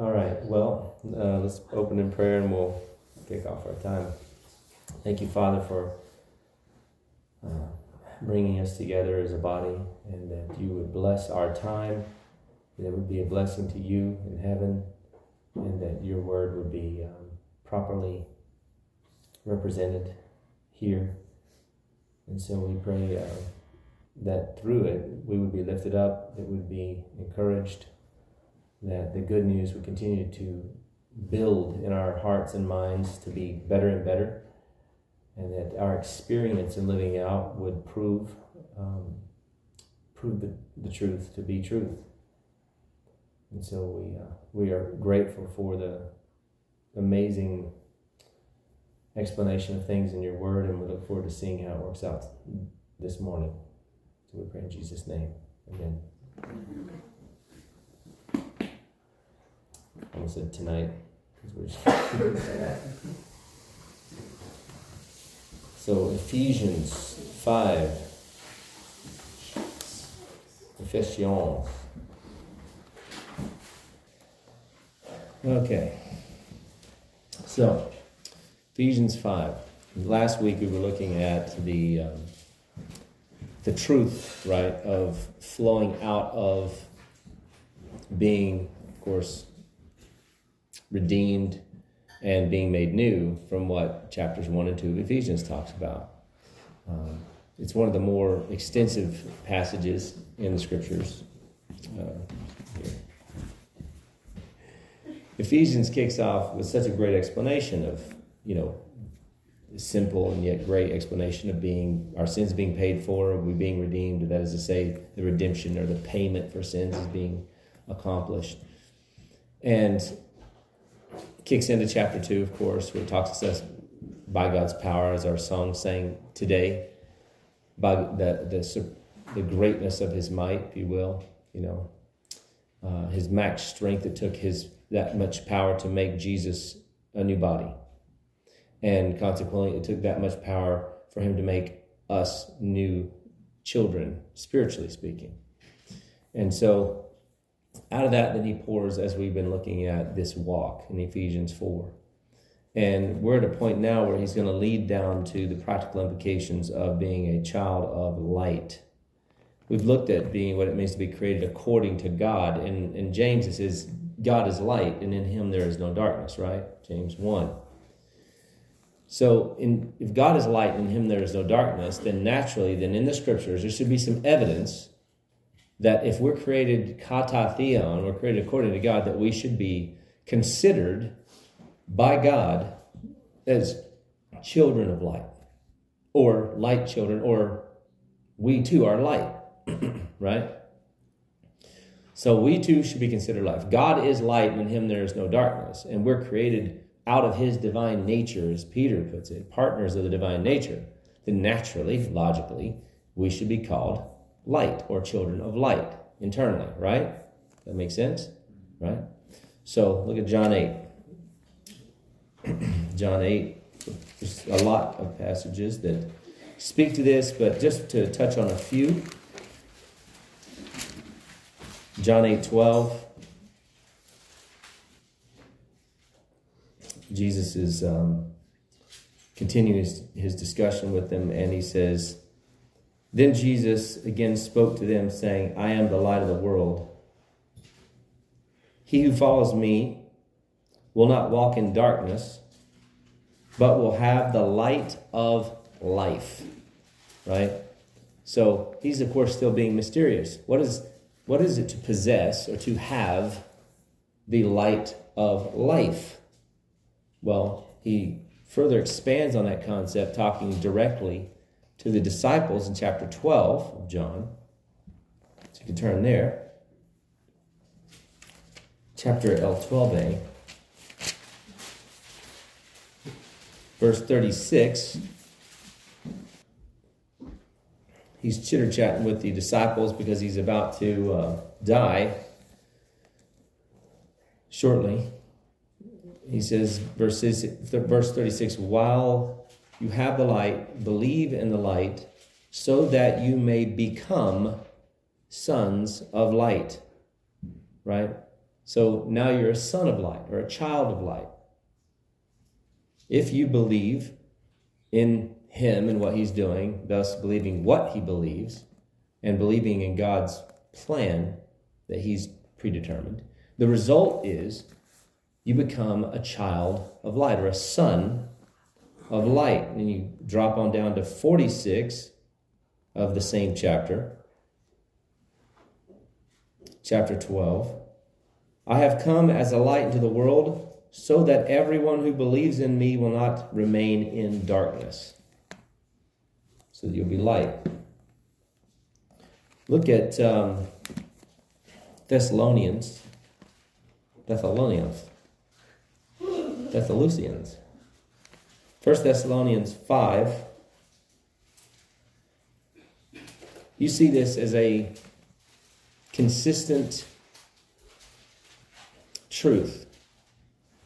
All right, well, uh, let's open in prayer and we'll kick off our time. Thank you, Father, for uh, bringing us together as a body and that you would bless our time, that it would be a blessing to you in heaven, and that your word would be um, properly represented here. And so we pray uh, that through it we would be lifted up, that we would be encouraged that the good news would continue to build in our hearts and minds to be better and better, and that our experience in living out would prove um, prove the, the truth to be truth. And so we uh, we are grateful for the amazing explanation of things in your word, and we look forward to seeing how it works out this morning. So we pray in Jesus' name. Amen. I almost said tonight. so Ephesians 5. Ephesians. Okay. So, Ephesians 5. Last week we were looking at the, um, the truth, right, of flowing out of being, of course, redeemed and being made new from what chapters 1 and 2 of Ephesians talks about. Um, it's one of the more extensive passages in the scriptures. Uh, Ephesians kicks off with such a great explanation of, you know, simple and yet great explanation of being our sins being paid for, we being redeemed. That is to say, the redemption or the payment for sins is being accomplished. And kicks into chapter two, of course, where it talks to us by God's power, as our song sang today, by the, the, the greatness of his might, if you will, you know, uh, his max strength. It took his that much power to make Jesus a new body. And consequently, it took that much power for him to make us new children, spiritually speaking. And so out of that, then he pours, as we've been looking at this walk in Ephesians 4. And we're at a point now where he's going to lead down to the practical implications of being a child of light. We've looked at being what it means to be created according to God. And in James, it says, God is light, and in him there is no darkness, right? James 1. So, in, if God is light and in him there is no darkness, then naturally, then in the scriptures, there should be some evidence that if we're created kata theon, we're created according to God, that we should be considered by God as children of light, or light children, or we too are light, right? So we too should be considered light. God is light, and in him there is no darkness. And we're created out of his divine nature, as Peter puts it, partners of the divine nature. Then naturally, logically, we should be called light or children of light internally, right? That makes sense, right? So look at John 8. John 8, there's a lot of passages that speak to this, but just to touch on a few. John 8 12. Jesus is um, continuing his, his discussion with them, and he says, then Jesus again spoke to them, saying, I am the light of the world. He who follows me will not walk in darkness, but will have the light of life. Right? So he's, of course, still being mysterious. What is, what is it to possess or to have the light of life? Well, he further expands on that concept, talking directly to the disciples in chapter 12 of John. So you can turn there. Chapter L12a. Verse 36. He's chitter chatting with the disciples because he's about to uh, die shortly. He says, verse 36, while you have the light, believe in the light, so that you may become sons of light. Right? So now you're a son of light or a child of light. If you believe in him and what he's doing, thus believing what he believes, and believing in God's plan that he's predetermined, the result is you become a child of light or a son of light. And you drop on down to 46 of the same chapter, chapter 12. I have come as a light into the world so that everyone who believes in me will not remain in darkness. So that you'll be light. Look at um, Thessalonians. Thessalonians. Thessalonians. 1 Thessalonians 5. You see this as a consistent truth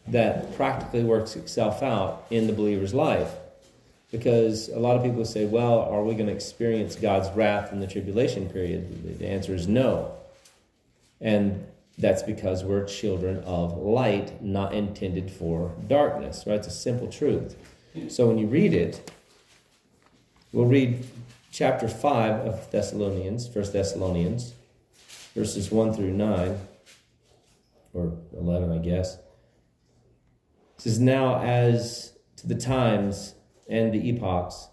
that practically works itself out in the believer's life. Because a lot of people say, well, are we going to experience God's wrath in the tribulation period? The answer is no. And that's because we're children of light, not intended for darkness, right? It's a simple truth. So when you read it, we'll read chapter 5 of Thessalonians, 1 Thessalonians, verses 1 through 9, or 11, I guess. It says, Now as to the times and the epochs,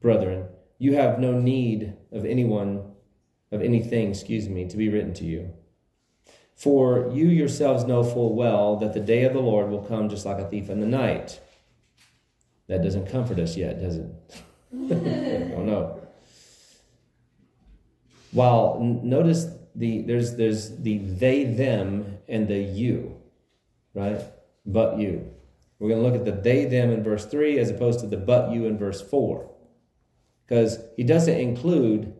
brethren, you have no need of anyone, of anything, excuse me, to be written to you. For you yourselves know full well that the day of the Lord will come just like a thief in the night. That doesn't comfort us yet, does it? I don't know. While notice the there's there's the they them and the you, right? But you. We're going to look at the they them in verse 3 as opposed to the but you in verse 4. Because he doesn't include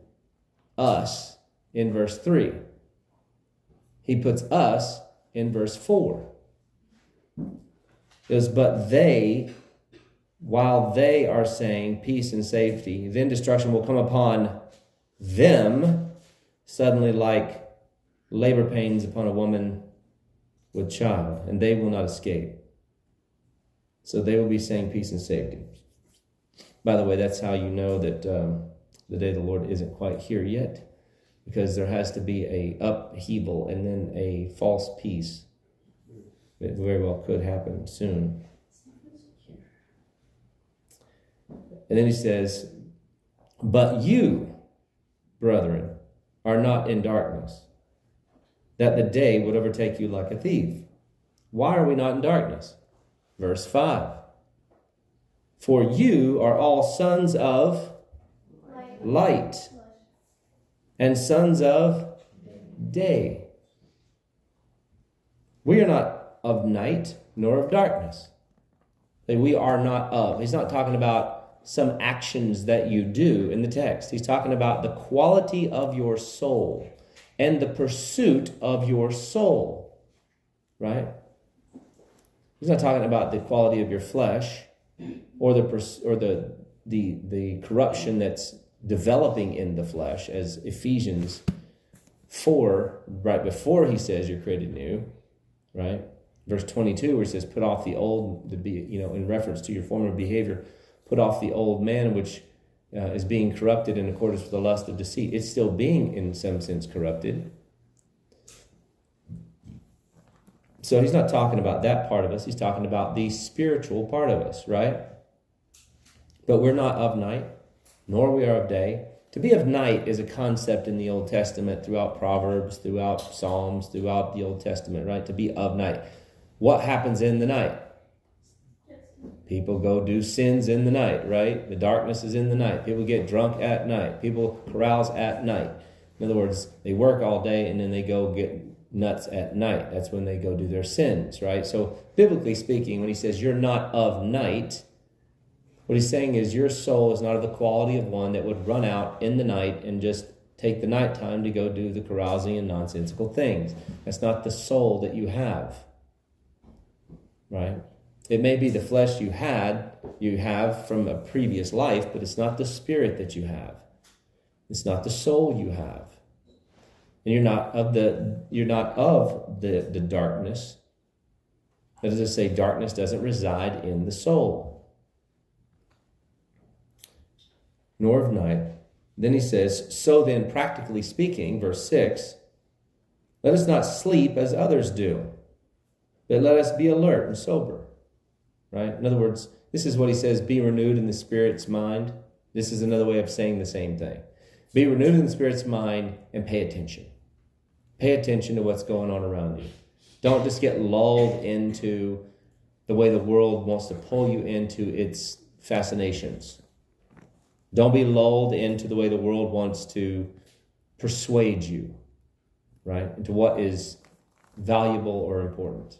us in verse 3. He puts us in verse 4. It was, but they while they are saying peace and safety, then destruction will come upon them suddenly like labor pains upon a woman with child, and they will not escape. So they will be saying peace and safety. By the way, that's how you know that um, the day of the Lord isn't quite here yet, because there has to be a upheaval and then a false peace. It very well could happen soon. And then he says, But you, brethren, are not in darkness, that the day would overtake you like a thief. Why are we not in darkness? Verse 5 For you are all sons of light and sons of day. We are not of night nor of darkness. That we are not of. He's not talking about some actions that you do in the text. He's talking about the quality of your soul and the pursuit of your soul, right? He's not talking about the quality of your flesh or the or the the the corruption that's developing in the flesh as Ephesians 4 right before he says you're created new, right? Verse 22 where he says put off the old the be you know in reference to your former behavior put off the old man, which uh, is being corrupted in accordance with the lust of deceit. It's still being, in some sense, corrupted. So he's not talking about that part of us. He's talking about the spiritual part of us, right? But we're not of night, nor we are of day. To be of night is a concept in the Old Testament, throughout Proverbs, throughout Psalms, throughout the Old Testament, right? To be of night. What happens in the night? People go do sins in the night, right? The darkness is in the night. People get drunk at night. People carouse at night. In other words, they work all day and then they go get nuts at night. That's when they go do their sins, right? So, biblically speaking, when he says you're not of night, what he's saying is your soul is not of the quality of one that would run out in the night and just take the nighttime to go do the carousing and nonsensical things. That's not the soul that you have, right? It may be the flesh you had, you have from a previous life, but it's not the spirit that you have. It's not the soul you have. And you're not of the you're not of the, the darkness. That is to say, darkness doesn't reside in the soul. Nor of night. Then he says, So then, practically speaking, verse 6, let us not sleep as others do, but let us be alert and sober. Right? In other words, this is what he says be renewed in the Spirit's mind. This is another way of saying the same thing. Be renewed in the Spirit's mind and pay attention. Pay attention to what's going on around you. Don't just get lulled into the way the world wants to pull you into its fascinations. Don't be lulled into the way the world wants to persuade you, right, into what is valuable or important.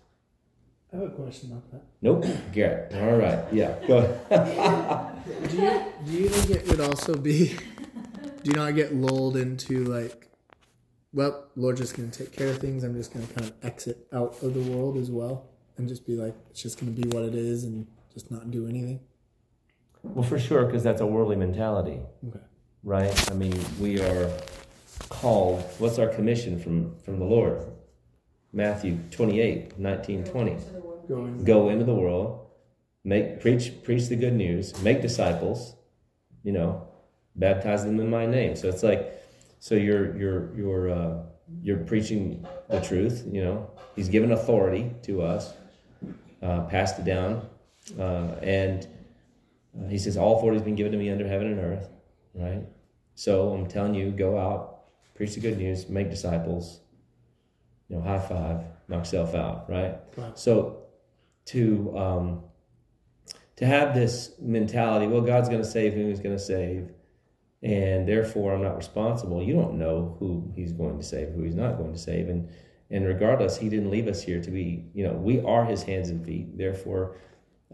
I have a question about that. Nope, Garrett. All right, yeah, go ahead. do you do you think it would also be? Do you not get lulled into like, well, Lord's just gonna take care of things. I'm just gonna kind of exit out of the world as well, and just be like, it's just gonna be what it is, and just not do anything. Well, for sure, because that's a worldly mentality, Okay. right? I mean, we are called. What's our commission from from the Lord? Matthew 28, 19, 20. Go into the world, make preach preach the good news, make disciples, you know, baptize them in my name. So it's like, so you're you're you're uh, you're preaching the truth. You know, He's given authority to us, uh, passed it down, uh, and uh, He says all authority has been given to me under heaven and earth. Right. So I'm telling you, go out, preach the good news, make disciples. You know, high five, knock yourself out. Right. Wow. So to um, to have this mentality, well, God's going to save who He's going to save, and therefore I'm not responsible. You don't know who He's going to save, who He's not going to save, and and regardless, He didn't leave us here to be. You know, we are His hands and feet. Therefore,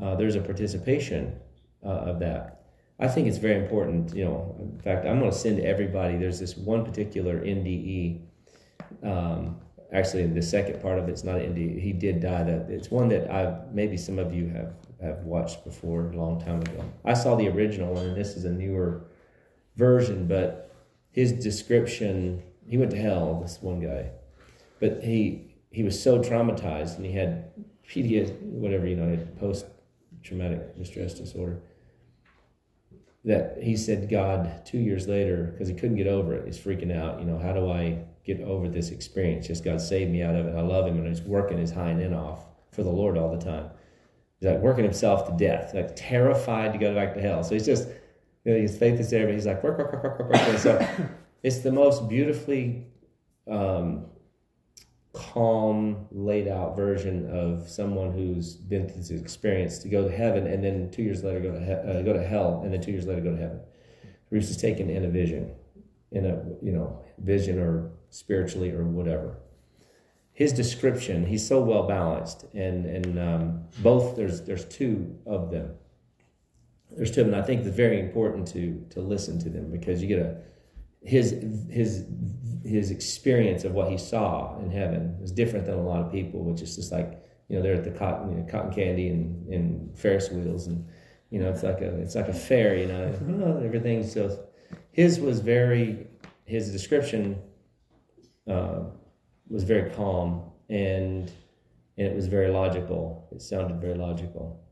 uh, there's a participation uh, of that. I think it's very important. You know, in fact, I'm going to send everybody. There's this one particular NDE. Um, actually the second part of it's not NDE. He did die. That it's one that I maybe some of you have have watched before a long time ago. I saw the original one, and this is a newer version. But his description, he went to hell. This one guy, but he he was so traumatized, and he had PTSD, whatever you know, post traumatic distress disorder. That he said, God, two years later, because he couldn't get over it, he's freaking out. You know, how do I get over this experience. Just God saved me out of it. I love him, and he's working his hind end off for the Lord all the time. He's like working himself to death, like terrified to go back to hell. So he's just, you know, his faith is there, but he's like work, work, work, work, work, work. And so it's the most beautifully um, calm, laid out version of someone who's been through this experience to go to heaven, and then two years later go to he- uh, go to hell, and then two years later go to heaven. Reese is taken in a vision, in a you know vision or spiritually or whatever. His description, he's so well balanced, and and um, both there's there's two of them. There's two of them. I think it's very important to to listen to them because you get a his his his experience of what he saw in heaven is different than a lot of people, which is just like you know they're at the cotton you know, cotton candy and, and Ferris wheels and you know it's like a it's like a fair you know everything's so his was very his description uh, was very calm and and it was very logical. It sounded very logical.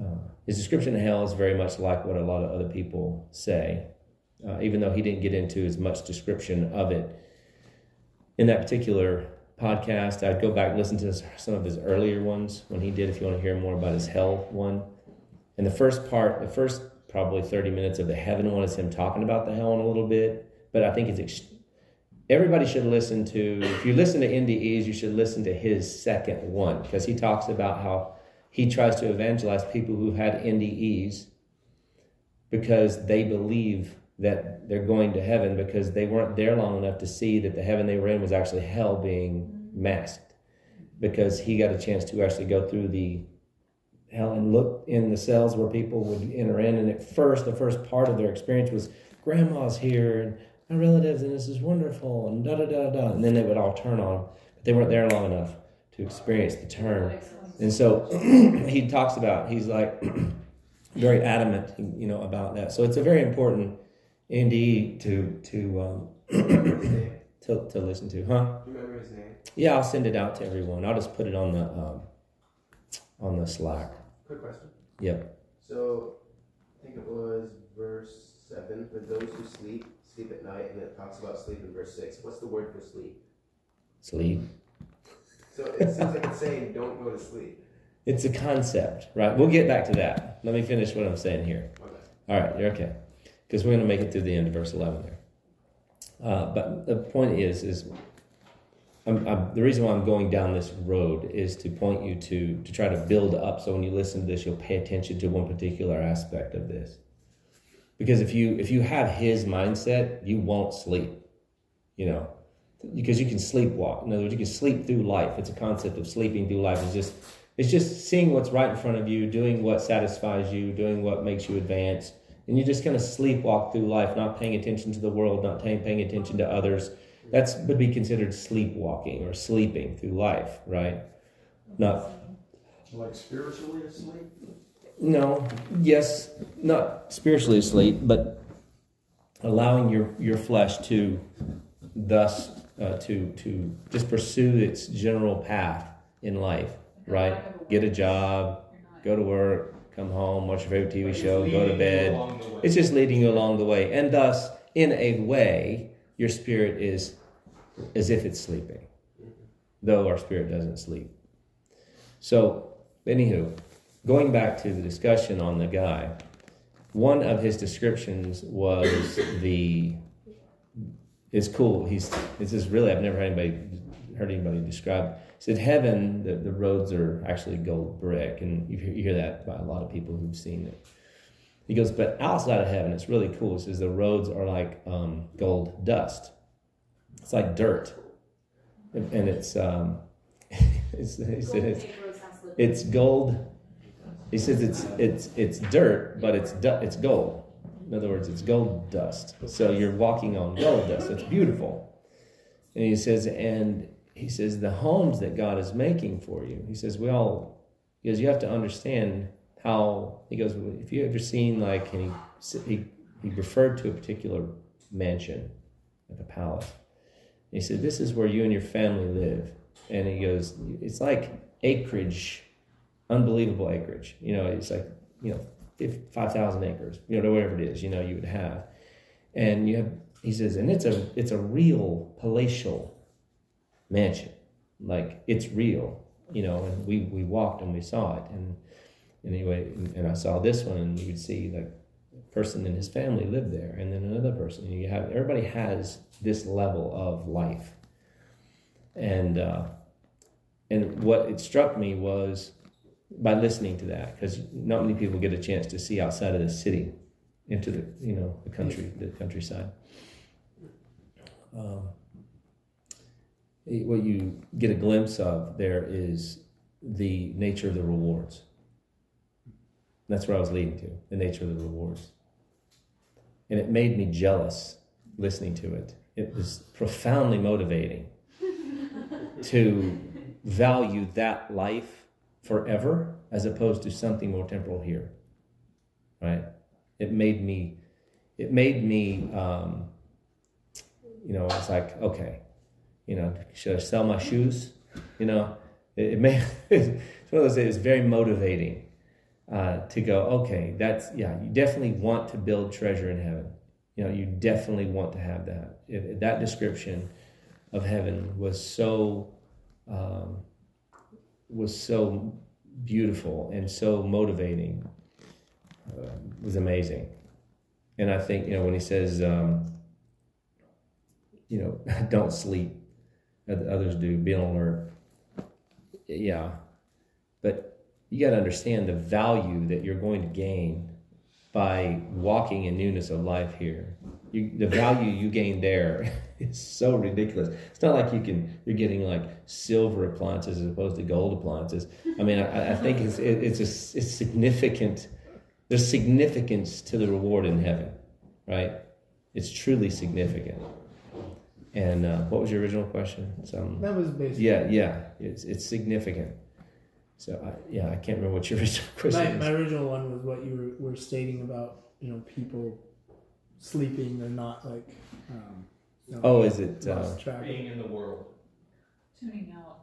Uh, his description of hell is very much like what a lot of other people say, uh, even though he didn't get into as much description of it in that particular podcast. I'd go back and listen to some of his earlier ones when he did. If you want to hear more about his hell one, and the first part, the first probably thirty minutes of the heaven one is him talking about the hell in a little bit. But I think it's ex- everybody should listen to if you listen to NDEs, you should listen to his second one because he talks about how he tries to evangelize people who've had NDEs because they believe that they're going to heaven because they weren't there long enough to see that the heaven they were in was actually hell being masked because he got a chance to actually go through the hell and look in the cells where people would enter in. And at first the first part of their experience was grandma's here and my relatives and this is wonderful and da da da da and then they would all turn on but they weren't there long enough to experience the turn and so he talks about he's like very adamant you know about that so it's a very important NDE to to um, to, to listen to, huh? Do you remember his name? Yeah, I'll send it out to everyone. I'll just put it on the um, on the Slack. Quick question. Yep. So, I think it was verse 7. For those who sleep, sleep at night, and it talks about sleep in verse 6. What's the word for sleep? Sleep. So, it seems like it's saying don't go to sleep. It's a concept, right? We'll get back to that. Let me finish what I'm saying here. Okay. All right, you're okay. Because we're going to make it through the end of verse 11 there. Uh, but the point is, is I'm, I'm, the reason why I'm going down this road is to point you to to try to build up. So when you listen to this, you'll pay attention to one particular aspect of this. Because if you if you have his mindset, you won't sleep. You know, because you can sleepwalk. In other words, you can sleep through life. It's a concept of sleeping through life. It's just it's just seeing what's right in front of you, doing what satisfies you, doing what makes you advance, and you're just kind of sleepwalk through life, not paying attention to the world, not paying, paying attention to others. That's would be considered sleepwalking or sleeping through life, right? Not Like spiritually asleep? no, yes, not spiritually asleep, but allowing your your flesh to thus uh, to to just pursue its general path in life, right? Get a job, go to work, come home, watch your favorite TV show, go to bed. It's just leading you along the way, and thus, in a way, your spirit is as if it's sleeping, though our spirit doesn't sleep. So, anywho, going back to the discussion on the guy, one of his descriptions was the. It's cool. He's. It's just really. I've never heard anybody heard anybody describe. He said heaven. The, the roads are actually gold brick, and you hear, you hear that by a lot of people who've seen it. He goes, but outside of heaven, it's really cool. He says the roads are like um, gold dust. It's like dirt, and, and it's um, it's, he said it's, it's gold. He says it's it's it's dirt, but it's du- it's gold. In other words, it's gold dust. So you're walking on gold dust. It's beautiful. And he says, and he says the homes that God is making for you. He says we all because you have to understand how he goes. If you ever seen like, and he he he referred to a particular mansion, like a palace. He said, This is where you and your family live. And he goes, It's like acreage, unbelievable acreage. You know, it's like, you know, 5,000 acres, you know, whatever it is, you know, you would have. And you have, he says, and it's a, it's a real palatial mansion. Like, it's real, you know, and we, we walked and we saw it. And, anyway, and I saw this one, and you would see like a person and his family lived there, and then another person. And you have everybody has this level of life, and uh, and what it struck me was by listening to that because not many people get a chance to see outside of the city into the you know the country the countryside. Um, what you get a glimpse of there is the nature of the rewards. That's where I was leading to the nature of the rewards. And it made me jealous listening to it. It was profoundly motivating to value that life forever as opposed to something more temporal here. Right? It made me, it made me, um, you know, it's like, okay, you know, should I sell my shoes? You know, it, it made, it's one of those, it's very motivating uh, to go, okay, that's, yeah, you definitely want to build treasure in heaven. You know, you definitely want to have that. If, that description of heaven was so, um, was so beautiful and so motivating. Uh, was amazing. And I think, you know, when he says, um, you know, don't sleep, others do, be on alert. Yeah. But you got to understand the value that you're going to gain by walking in newness of life here. You, the value you gain there is so ridiculous. It's not like you can you're getting like silver appliances as opposed to gold appliances. I mean, I, I think it's it, it's a, it's significant. There's significance to the reward in heaven, right? It's truly significant. And uh, what was your original question? That was basically. yeah, yeah, it's it's significant. So I, yeah, I can't remember what your original question My, my original one was what you were, were stating about you know people sleeping or not like um, No, Oh, is it? Uh. Being in the world. Tuning out.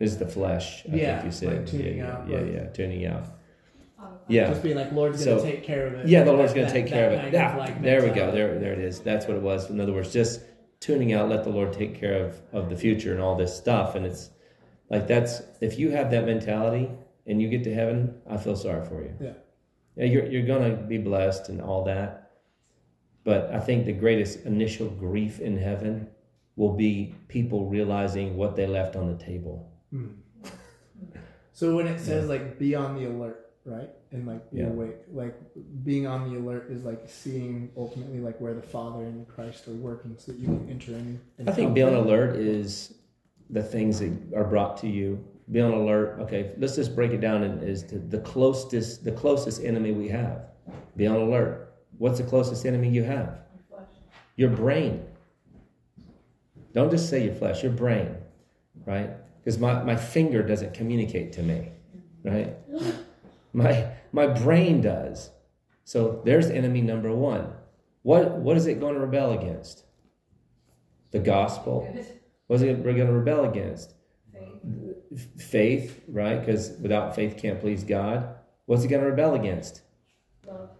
is the flesh? I Yeah, think you said. like tuning yeah, out, Yeah, like- yeah, tuning out. Yeah. Just being like, Lord's gonna take care of it. Yeah, the Lord's going to take that- care of it. kind Yeah, like there we go. There, there it is. That's what it was. In other words, just tuning out, let the Lord take care of of the future and all this stuff. And it's like that's if you have that mentality and you get to heaven, I feel sorry for you. Yeah. Yeah, you're you're going to be blessed and all that. But I think the greatest initial grief in heaven will be people realizing what they left on the table. Hmm. So when it says like be on the alert, right? And like be Yeah. awake, like being on the alert is like seeing ultimately like where the Father and Christ are working so that you can enter in. I think help be on alert is the things that are brought to you. Be on alert. Okay, let's just break it down and is to the closest the closest enemy we have. Be on alert. What's the closest enemy you have? Your brain. Don't just say your flesh, your brain, right? Because my, my finger doesn't communicate to me, right? My my brain does. So there's enemy number one. What what is it going to rebel against? The gospel. What's it going to rebel against? Faith. Faith, right? Because without faith can't please God. What's it going to rebel against? Love.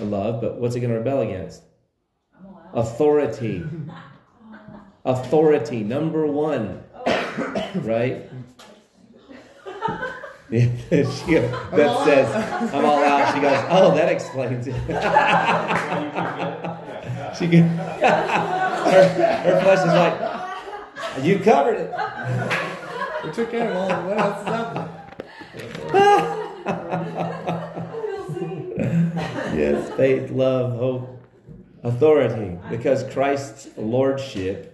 A love, but what's it going to rebel against? Authority. Authority, number one, Oh, right? Yeah, she goes, Beth says, I'm all out. She goes, oh, that explains it. she goes, her, her flesh is like, you covered it. We took care of all. What else is out there? Yes, faith, love, hope, authority. Because Christ's lordship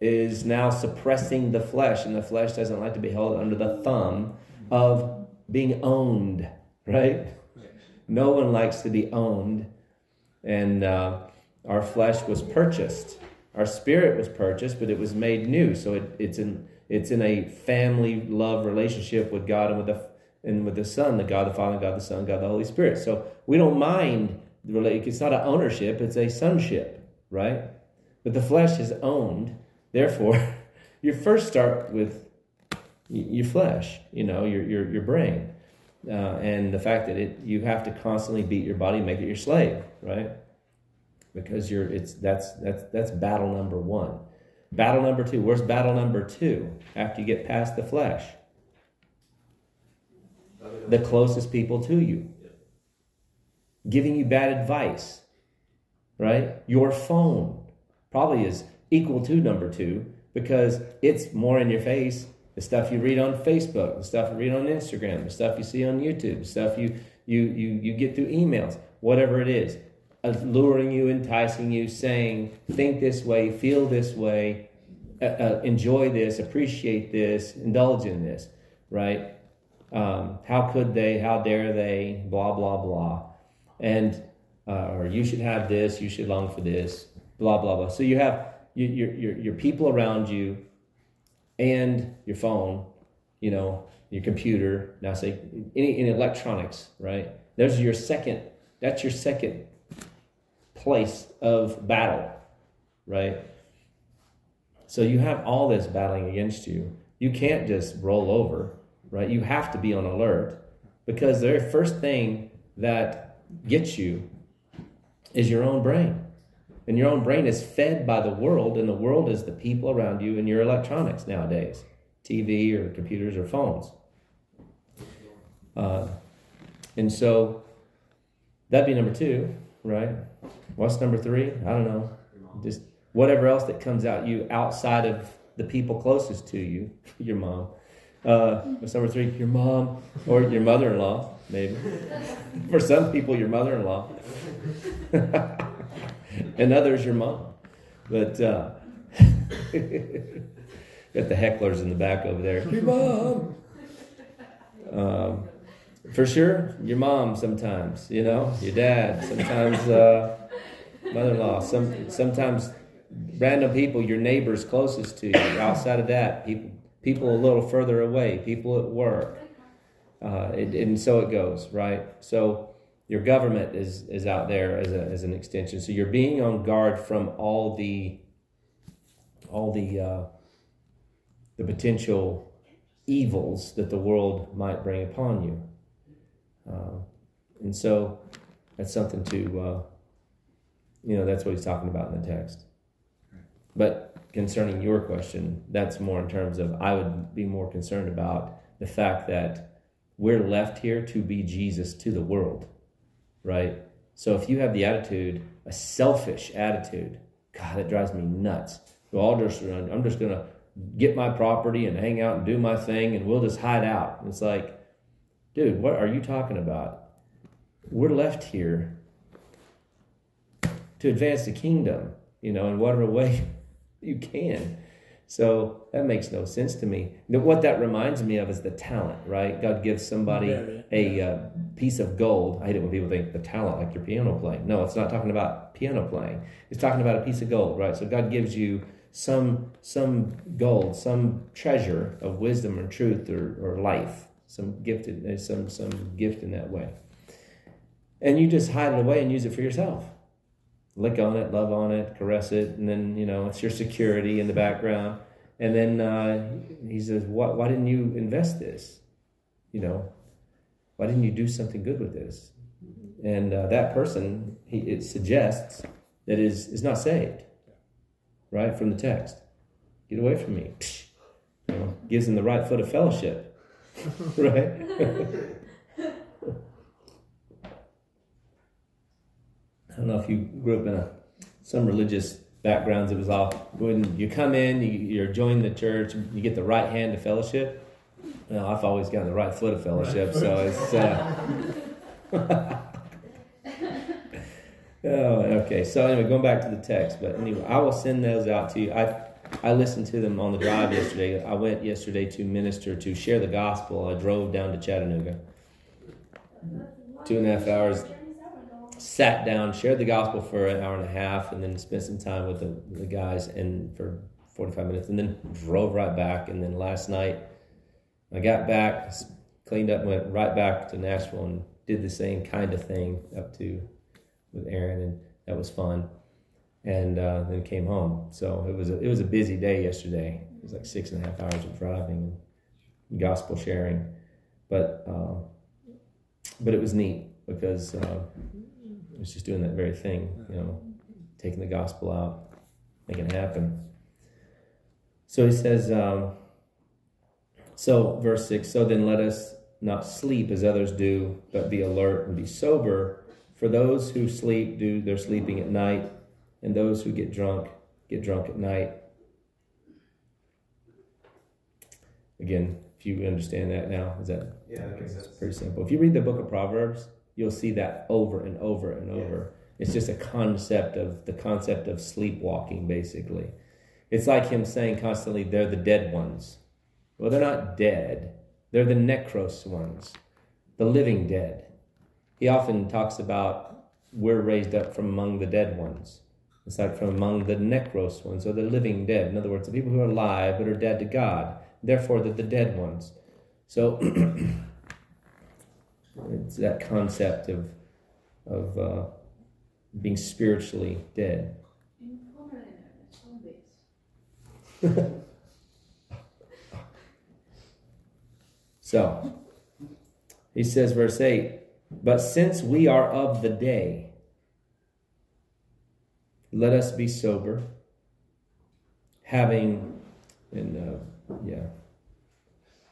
is now suppressing the flesh, and the flesh doesn't like to be held under the thumb of being owned, right? No one likes to be owned. And uh, our flesh was purchased. Our spirit was purchased, but it was made new. So it, it's in it's in a family love relationship with God and with the and with the Son, the God the Father, God the Son, God the Holy Spirit. So we don't mind It's not an ownership; it's a sonship, right? But the flesh is owned. Therefore, you first start with your flesh, you know, your your your brain, uh, and the fact that it you have to constantly beat your body, make it your slave, right? Because you're it's that's that's that's battle number one. Battle number two. Where's battle number two after you get past the flesh? The closest people to you. Giving you bad advice, right? Your phone probably is equal to number two because it's more in your face. The stuff you read on Facebook, the stuff you read on Instagram, the stuff you see on YouTube, the stuff you you you you get through emails, whatever it is, alluring you, enticing you, saying, think this way, feel this way, uh, uh, enjoy this, appreciate this, indulge in this, right? Um, how could they? How dare they? Blah blah blah, and uh, or you should have this, you should long for this, blah blah blah. So you have your your your, people around you, and your phone, you know, your computer. Now say any in electronics, right? There's your second. That's your second place of battle, right? So you have all this battling against you. You can't just roll over, right? You have to be on alert because the very first thing that gets you is your own brain. And your own brain is fed by the world, and the world is the people around you and your electronics nowadays TV or computers or phones. Uh, and so that'd be number two, right? What's number three? I don't know. Just whatever else that comes out you outside of the people closest to you, your mom. Uh, what's number three? Your mom or your mother-in-law, maybe. For some people, your mother-in-law, and others, your mom. But uh, got the hecklers in the back over there. Your mom. Um, for sure, your mom sometimes, you know, your dad, sometimes uh, mother-in-law, some sometimes random people, your neighbors closest to you. Outside of that, people people a little further away, people at work, uh, it, and so it goes, right? So your government is is out there as a, as an extension. So you're being on guard from all the all the uh, the potential evils that the world might bring upon you. Uh, and so that's something to, uh, you know, that's what he's talking about in the text. But concerning your question, that's more in terms of I would be more concerned about the fact that we're left here to be Jesus to the world, right? So if you have the attitude, a selfish attitude, God, that drives me nuts. So I'll just, I'm just gonna get my property and hang out and do my thing, and we'll just hide out. It's like, dude, what are you talking about? We're left here to advance the kingdom, you know, in whatever way you can. So that makes no sense to me. What that reminds me of is the talent, right? God gives somebody a uh, piece of gold. I hate it when people think the talent like your piano playing. No, it's not talking about piano playing. It's talking about a piece of gold, right? So God gives you some some gold, some treasure of wisdom or truth or, or life, some gifted, some some gift in that way, and you just hide it away and use it for yourself lick on it, love on it, caress it, and then you know it's your security in the background. And then uh, he says, "What? Why didn't you invest this? You know, why didn't you do something good with this?" And uh, that person, he, it suggests that is is not saved, right from the text. Get away from me. You know, gives him the right foot of fellowship, right? I don't know if you grew up in a some religious backgrounds. It was all when you come in, you, you're joining the church, you get the right hand of fellowship. Well, I've always gotten the right foot of fellowship, so it's. Uh, oh, okay. So anyway, going back to the text, but anyway, I will send those out to you. I I listened to them on the drive yesterday. I went yesterday to minister to share the gospel. I drove down to Chattanooga, two and a half hours sat down, shared the gospel for an hour and a half, and then spent some time with the, the guys and for 45 minutes, and then drove right back. And then last night, I got back, cleaned up, went right back to Nashville, and did the same kind of thing up to with Aaron, and that was fun. And uh, then came home. So it was a, it was a busy day yesterday. It was like six and a half hours of driving and gospel sharing, but uh, but it was neat because uh, it's just doing that very thing, you know, taking the gospel out, making it happen. So he says, um, so verse 6 So then let us not sleep as others do, but be alert and be sober. For those who sleep do their sleeping at night, and those who get drunk get drunk at night. Again, if you understand that now, is that Yeah, that makes sense. pretty simple? If you read the book of Proverbs, you'll see that over and over and over. It's just a concept of the concept of sleepwalking, basically. It's like him saying constantly, they're the dead ones. Well, they're not dead, they're the necros ones, the living dead. He often talks about we're raised up from among the dead ones. It's like from among the necros ones, or the living dead. In other words, the people who are alive but are dead to God. Therefore, they're the dead ones. So It's that concept of of uh, being spiritually dead. so he says, verse 8, but since we are of the day, let us be sober, having, and uh, yeah,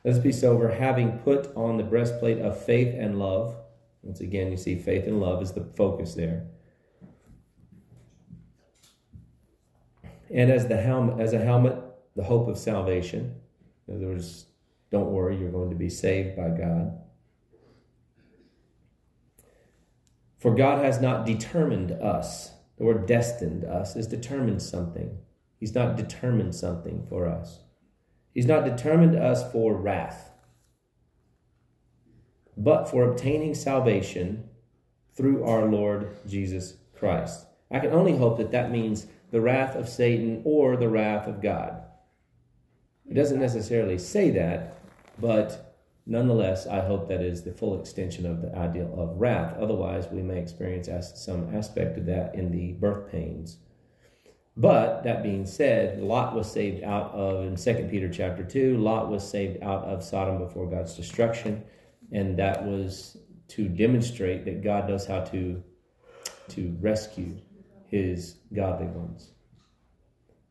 Let's be sober, having put on the breastplate of faith and love. Once again, you see faith and love is the focus there. And as the helmet, as a helmet, the hope of salvation. In other words, don't worry, you're going to be saved by God. For God has not determined us. The word destined us is determined something. He's not determined something for us. He's not determined us for wrath, but for obtaining salvation through our Lord Jesus Christ. I can only hope that that means the wrath of Satan or the wrath of God. It doesn't necessarily say that, but nonetheless, I hope that is the full extension of the ideal of wrath. Otherwise, we may experience some aspect of that in the birth pains But that being said, Lot was saved out of in 2 Peter chapter 2, Lot was saved out of Sodom before God's destruction. And that was to demonstrate that God knows how to, to rescue his godly ones.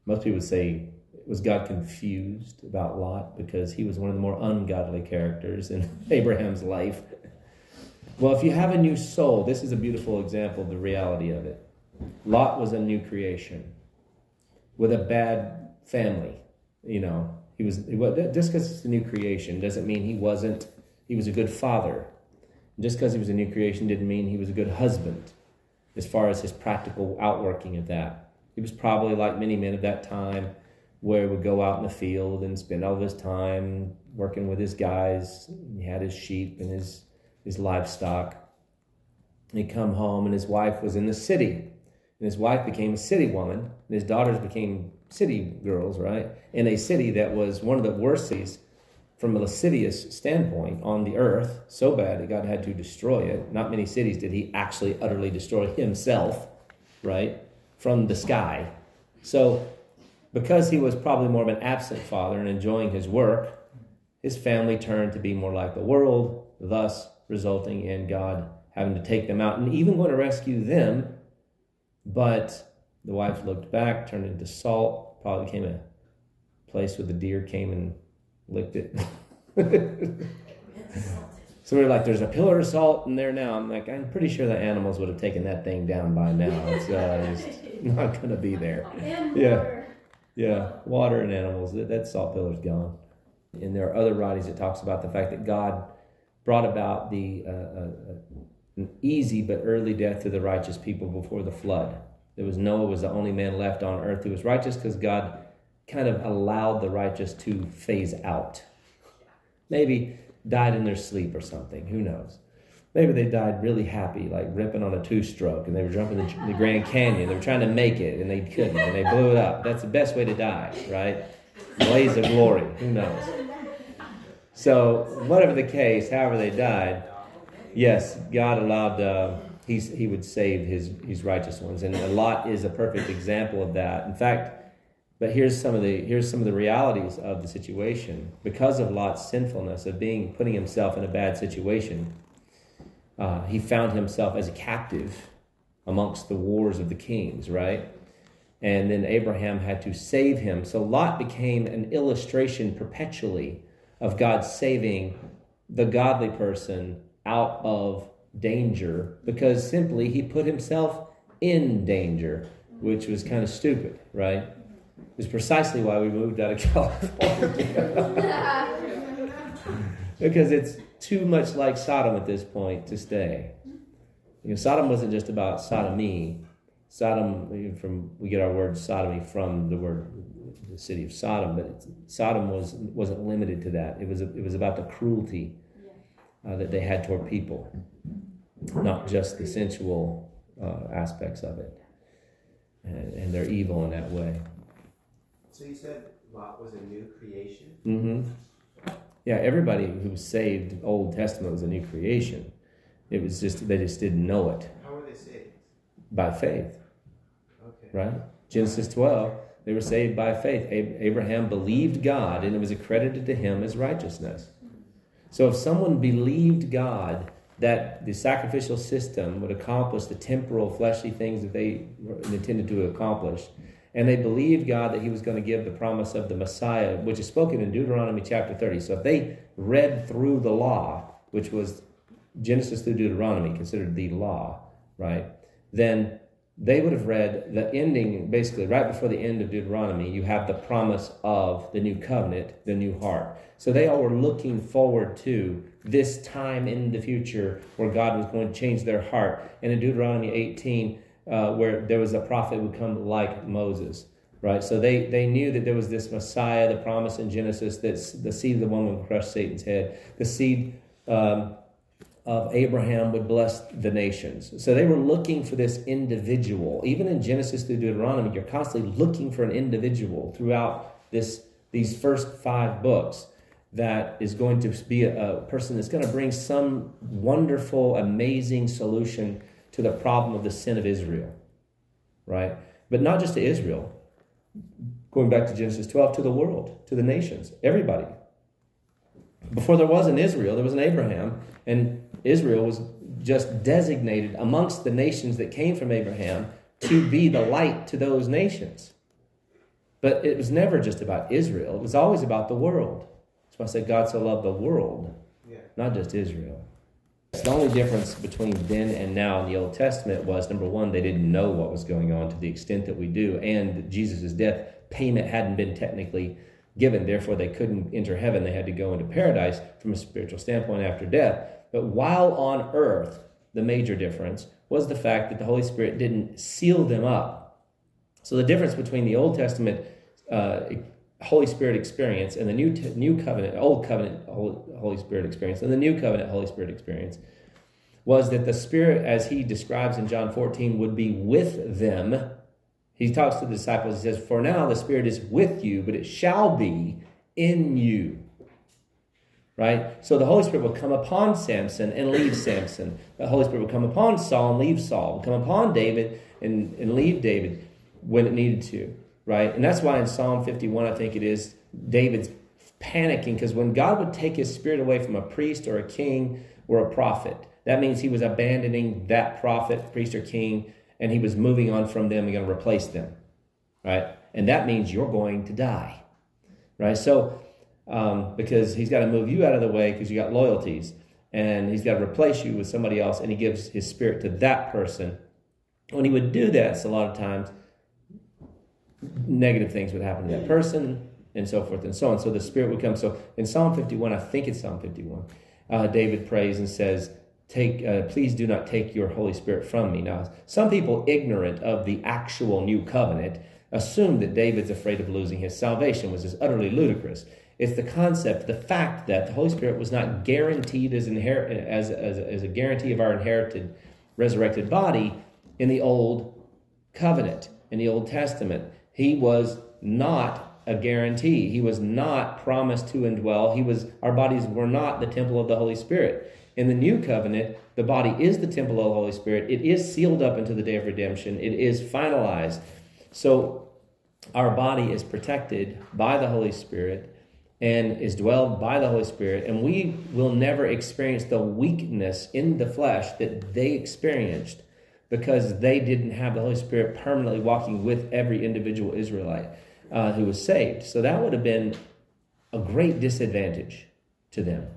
Most people would say, was God confused about Lot because he was one of the more ungodly characters in Abraham's life? Well, if you have a new soul, this is a beautiful example of the reality of it. Lot was a new creation with a bad family. You know, he was, just because it's a new creation doesn't mean he wasn't, he was a good father. Just because he was a new creation didn't mean he was a good husband as far as his practical outworking of that. He was probably like many men of that time where he would go out in the field and spend all of his time working with his guys. He had his sheep and his, his livestock. He'd come home and his wife was in the city. And his wife became a city woman, and his daughters became city girls, right? In a city that was one of the worst cities from a lascivious standpoint on the earth, so bad that God had to destroy it. Not many cities did he actually utterly destroy himself, right? From the sky. So, because he was probably more of an absent father and enjoying his work, his family turned to be more like the world, thus resulting in God having to take them out and even going to rescue them. But the wife looked back, turned into salt, probably became a place where the deer came and licked it. so we are like, there's a pillar of salt in there now. I'm like, I'm pretty sure the animals would have taken that thing down by now. It's, uh, it's not going to be there. And Yeah. water. Yeah, water and animals. That, that salt pillar's gone. And there are other writings that talks about the fact that God brought about the uh, uh, uh, an easy but early death to the righteous people before the flood. There was Noah was the only man left on earth who was righteous because God kind of allowed the righteous to phase out. Maybe died in their sleep or something. Who knows? Maybe they died really happy, like ripping on a two stroke, and they were jumping the, the Grand Canyon. They were trying to make it, and they couldn't, and they blew it up. That's the best way to die, right? Blaze of glory. Who knows? So, whatever the case, however they died, yes, God allowed. Uh, he's, he would save his his righteous ones, and a Lot is a perfect example of that. In fact, but here's some of the here's some of the realities of the situation because of Lot's sinfulness of being putting himself in a bad situation. Uh, he found himself as a captive amongst the wars of the kings, right? And then Abraham had to save him. So Lot became an illustration perpetually of God saving the godly person out of danger because simply he put himself in danger, which was kind of stupid, right? It was precisely why we moved out of California. because it's too much like Sodom at this point to stay. You know, Sodom wasn't just about sodomy. Sodom, from we get our word sodomy from the word the city of Sodom, but it's, Sodom was wasn't limited to that. It was it was about the cruelty uh, that they had toward people, not just the sensual uh, aspects of it, and, and they're evil in that way. So you said Lot was a new creation? Mm-hmm. Yeah, everybody who was saved Old Testament was a new creation. It was just they just didn't know it How were they saved? by faith, Okay. right? Genesis 12, they were saved by faith. Abraham believed God and it was accredited to him as righteousness. So if someone believed God that the sacrificial system would accomplish the temporal fleshly things that they intended to accomplish, and they believed God that He was going to give the promise of the Messiah, which is spoken in Deuteronomy chapter 30. So if they read through the law, which was Genesis through Deuteronomy, considered the law, right? Then they would have read the ending, basically, right before the end of Deuteronomy, you have the promise of the new covenant, the new heart. So they all were looking forward to this time in the future where God was going to change their heart. And in Deuteronomy 18, uh, where there was a prophet would come like Moses, right? So they, they knew that there was this Messiah, the promise in Genesis, that the seed of the woman would crush Satan's head. The seed um, of Abraham would bless the nations. So they were looking for this individual. Even in Genesis through Deuteronomy, you're constantly looking for an individual throughout this these first five books that is going to be a, a person that's going to bring some wonderful, amazing solution to the problem of the sin of Israel. Right? But not just to Israel, going back to Genesis 12, to the world, to the nations, everybody. Before there was an Israel, there was an Abraham, and Israel was just designated amongst the nations that came from Abraham to be the light to those nations. But it was never just about Israel, it was always about the world. That's why I said God so loved the world, Yeah. not just Israel. The only difference between then and now in the Old Testament was number one, they didn't know what was going on to the extent that we do, and Jesus' death payment hadn't been technically given. Therefore, they couldn't enter heaven. They had to go into paradise from a spiritual standpoint after death. But while on earth, the major difference was the fact that the Holy Spirit didn't seal them up. So the difference between the Old Testament uh, Holy Spirit experience and the New New Covenant, Old Covenant Holy Spirit experience, and the New Covenant Holy Spirit experience was that the Spirit, as he describes in John 14, would be with them. He talks to the disciples, he says, For now the Spirit is with you, but it shall be in you. Right? So the Holy Spirit will come upon Samson and leave Samson. The Holy Spirit will come upon Saul and leave Saul, will come upon David and, and leave David when it needed to. Right? And that's why in Psalm 51, I think it is, David's panicking because when God would take his spirit away from a priest or a king or a prophet, that means he was abandoning that prophet, priest, or king, and he was moving on from them and going to replace them. Right? And that means you're going to die. Right? So, um, because he's got to move you out of the way because you got loyalties, and he's got to replace you with somebody else, and he gives his spirit to that person. When he would do this a lot of times negative things would happen to that person, and so forth and so on. So the Spirit would come. So in Psalm 51, I think it's Psalm 51, uh, David prays and says, take uh, please do not take your holy spirit from me now some people ignorant of the actual new covenant assume that david's afraid of losing his salvation which is utterly ludicrous it's the concept the fact that the holy spirit was not guaranteed as, inher- as, as, as a guarantee of our inherited resurrected body in the old covenant in the old testament he was not a guarantee he was not promised to indwell he was our bodies were not the temple of the holy spirit in the new covenant, the body is the temple of the Holy Spirit. It is sealed up into the day of redemption. It is finalized. So our body is protected by the Holy Spirit and is dwelled by the Holy Spirit. And we will never experience the weakness in the flesh that they experienced because they didn't have the Holy Spirit permanently walking with every individual Israelite uh, who was saved. So that would have been a great disadvantage to them.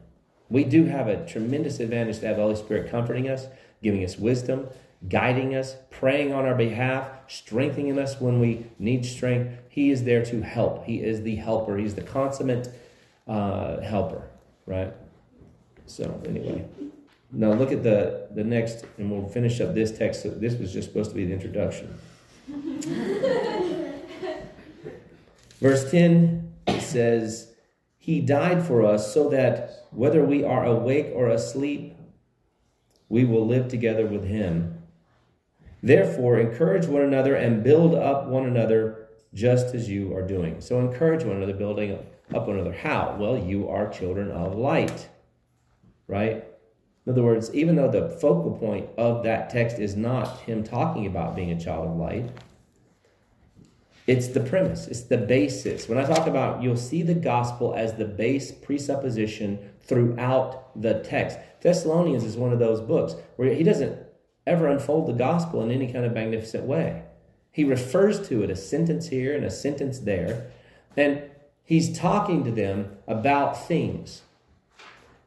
We do have a tremendous advantage to have the Holy Spirit comforting us, giving us wisdom, guiding us, praying on our behalf, strengthening us when we need strength. He is there to help. He is the helper. He's the consummate uh, helper, right? So anyway, now look at the the next, and we'll finish up this text. So this was just supposed to be the introduction. Verse ten says, "He died for us, so that." whether we are awake or asleep, we will live together with him. Therefore, encourage one another and build up one another just as you are doing. So, encourage one another, building up one another. How? Well, you are children of light, right? In other words, even though the focal point of that text is not him talking about being a child of light, it's the premise, it's the basis. When I talk about, you'll see the gospel as the base presupposition throughout the text. Thessalonians is one of those books where he doesn't ever unfold the gospel in any kind of magnificent way. He refers to it a sentence here and a sentence there, and he's talking to them about things.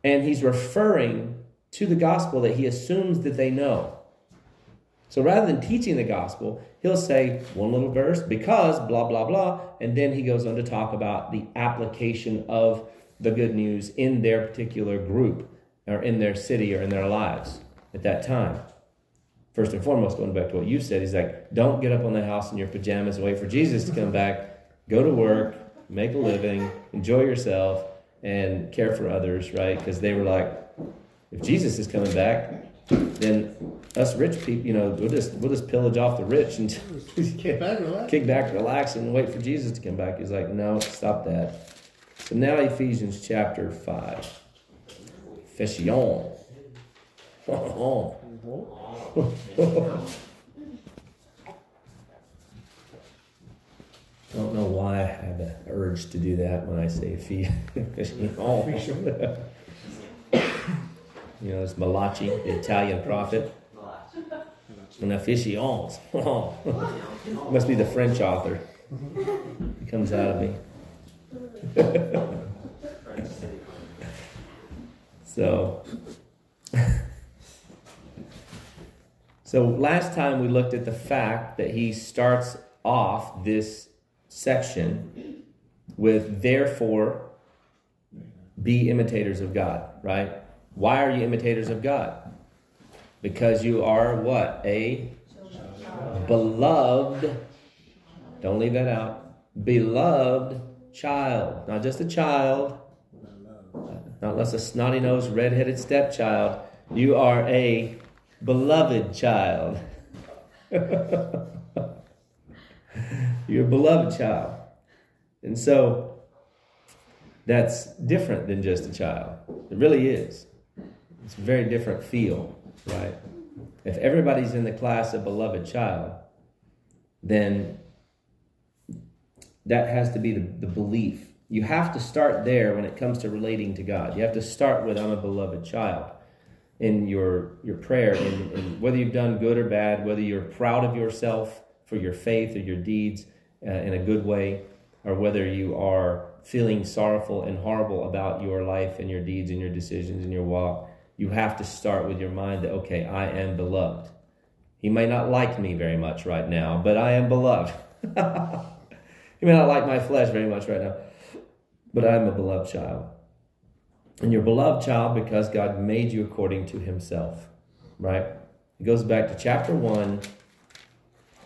And he's referring to the gospel that he assumes that they know. So rather than teaching the gospel, he'll say one little verse, because blah, blah, blah, and then he goes on to talk about the application of the good news in their particular group or in their city or in their lives at that time. First and foremost, going back to what you said, he's like, don't get up on the house in your pajamas and wait for Jesus to come back. Go to work, make a living, enjoy yourself, and care for others, right? Because they were like, if Jesus is coming back, then us rich people, you know, we'll just we'll just pillage off the rich and kick back, relax. kick back, relax, and wait for Jesus to come back. He's like, no, stop that. So now Ephesians chapter five. Fashion. Uh-huh. Don't know why I have the urge to do that when I say fee, you know, it's Malachi, the Italian prophet. And officials. Must be the French author. It comes out of me. so, so last time we looked at the fact that he starts off this section with therefore be imitators of God, right? Why are you imitators of God? Because you are what? A beloved, don't leave that out, beloved child. Not just a child, not less a snotty nosed, red headed stepchild. You are a beloved child. You're a beloved child. And so that's different than just a child. It really is. It's a very different feel, right? If everybody's in the class of beloved child, then that has to be the, the belief. You have to start there when it comes to relating to God. You have to start with I'm a beloved child in your your prayer and, and whether you've done good or bad, whether you're proud of yourself for your faith or your deeds uh, in a good way, or whether you are feeling sorrowful and horrible about your life and your deeds and your decisions and your walk, you have to start with your mind that, okay, I am beloved. He may not like me very much right now, but I am beloved. he may not like my flesh very much right now, but I am a beloved child. And you're beloved child because God made you according to himself, right? It goes back to chapter 1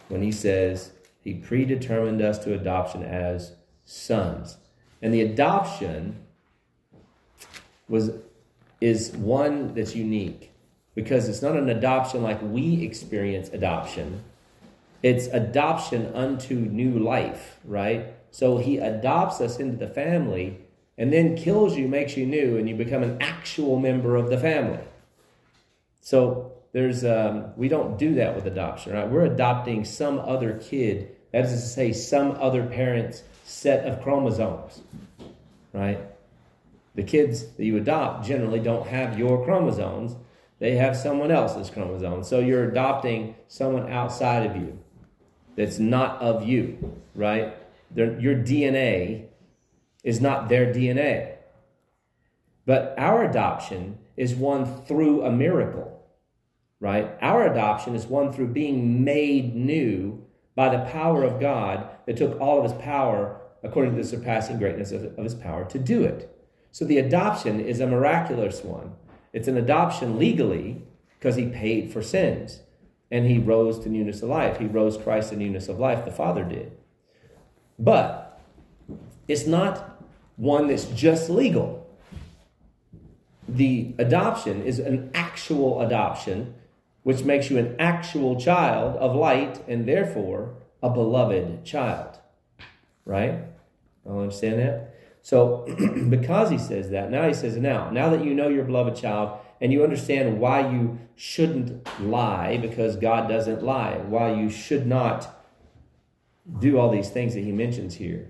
when he says he predetermined us to adoption as sons. And the adoption was is one that's unique because it's not an adoption like we experience adoption. It's adoption unto new life, right? So he adopts us into the family and then kills you, makes you new, and you become an actual member of the family. So there's um, we don't do that with adoption, right? We're adopting some other kid. That is to say, some other parent's set of chromosomes, right? The kids that you adopt generally don't have your chromosomes, they have someone else's chromosomes. So you're adopting someone outside of you that's not of you, right? Your DNA is not their DNA. But our adoption is one through a miracle, right? Our adoption is one through being made new by the power of God that took all of his power, according to the surpassing greatness of, of his power, to do it. So the adoption is a miraculous one. It's an adoption legally because he paid for sins and he rose to newness of life. He rose Christ to newness of life, the Father did. But it's not one that's just legal. The adoption is an actual adoption, which makes you an actual child of light and therefore a beloved child. Right? I'll understand that? So, because he says that, now he says, now, now that you know your beloved child and you understand why you shouldn't lie, because God doesn't lie, why you should not do all these things that he mentions here.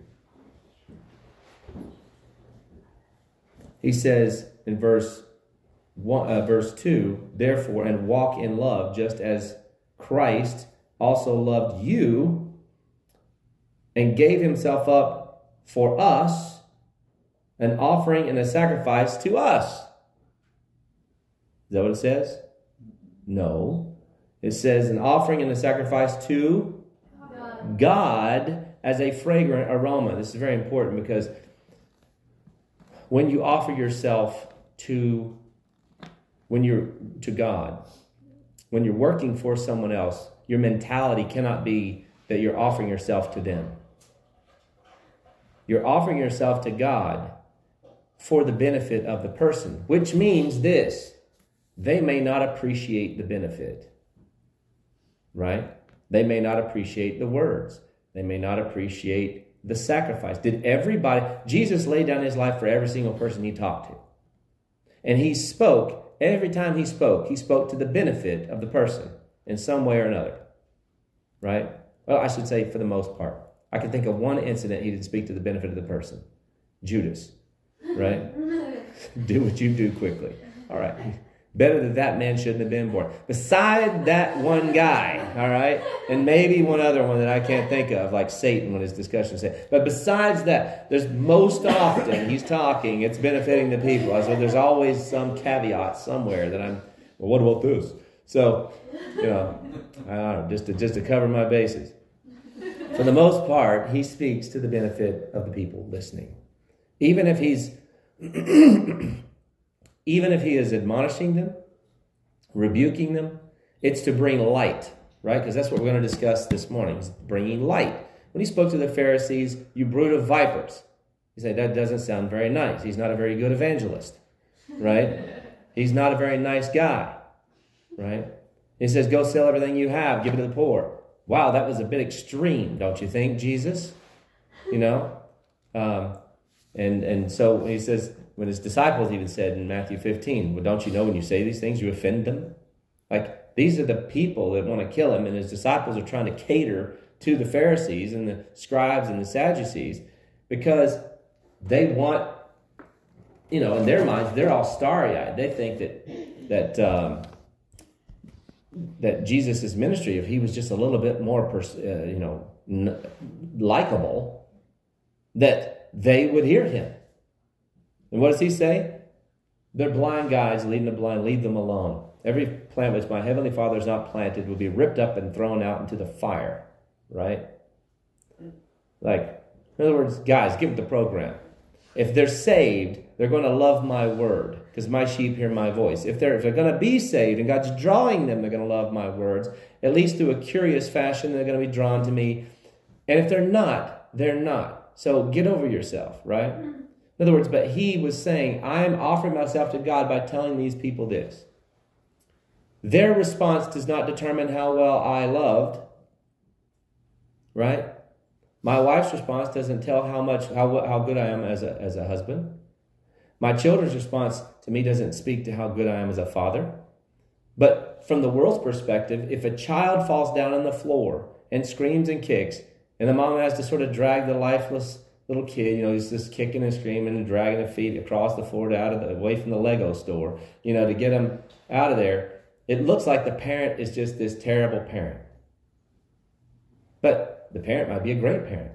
He says in verse one, uh, verse 2, therefore, and walk in love, just as Christ also loved you and gave himself up for us an offering and a sacrifice to us. Is that what it says? No. It says an offering and a sacrifice to God, God as a fragrant aroma. This is very important because when you offer yourself to when you're to God, when you're working for someone else, your mentality cannot be that you're offering yourself to them. You're offering yourself to God for the benefit of the person, which means this they may not appreciate the benefit, right? They may not appreciate the words, they may not appreciate the sacrifice. Did everybody, Jesus laid down his life for every single person he talked to. And he spoke, every time he spoke, he spoke to the benefit of the person in some way or another, right? Well, I should say for the most part. I can think of one incident he didn't speak to the benefit of the person. Judas, right? do what you do quickly. All right. Better that that man shouldn't have been born. Beside that one guy, all right, and maybe one other one that I can't think of, like Satan when his discussion said. But besides that, there's most often he's talking, it's benefiting the people. So there's always some caveat somewhere that I'm, well, what about this? So, you know, I don't know, just to, just to cover my bases. For the most part, he speaks to the benefit of the people listening. Even if he's even if he is admonishing them, rebuking them, it's to bring light, right? Because that's what we're going to discuss this morning, is bringing light. When he spoke to the Pharisees, you brood of vipers. he said, that doesn't sound very nice. He's not a very good evangelist, right? He's not a very nice guy, right? He says, go sell everything you have, give it to the poor. Wow, that was a bit extreme, don't you think, Jesus? You know? Um, and, and so he says, when his disciples even said in Matthew 15, Well, don't you know when you say these things, you offend them? Like, these are the people that want to kill him, and his disciples are trying to cater to the Pharisees and the scribes and the Sadducees because they want, you know, in their minds, they're all starry eyed. They think that, that, um, that Jesus' ministry, if he was just a little bit more, pers- uh, you know, n- likable, that they would hear him. And what does he say? They're blind guides leading the blind, leave them alone. Every plant which my heavenly Father has not planted will be ripped up and thrown out into the fire, right? Like, in other words, guys, give it the program. If they're saved, they're going to love my word because my sheep hear my voice. If they're, if they're going to be saved and God's drawing them, they're going to love my words. At least through a curious fashion, they're going to be drawn to me. And if they're not, they're not. So get over yourself, right? Mm-hmm. In other words, but he was saying, I'm offering myself to God by telling these people this. Their response does not determine how well I loved, right? My wife's response doesn't tell how much how how good I am as a as a husband. My children's response to me doesn't speak to how good I am as a father. But from the world's perspective, if a child falls down on the floor and screams and kicks, and the mom has to sort of drag the lifeless little kid, you know, he's just kicking and screaming and dragging the feet across the floor to out of the, away from the Lego store, you know, to get him out of there. It looks like the parent is just this terrible parent. But the parent might be a great parent.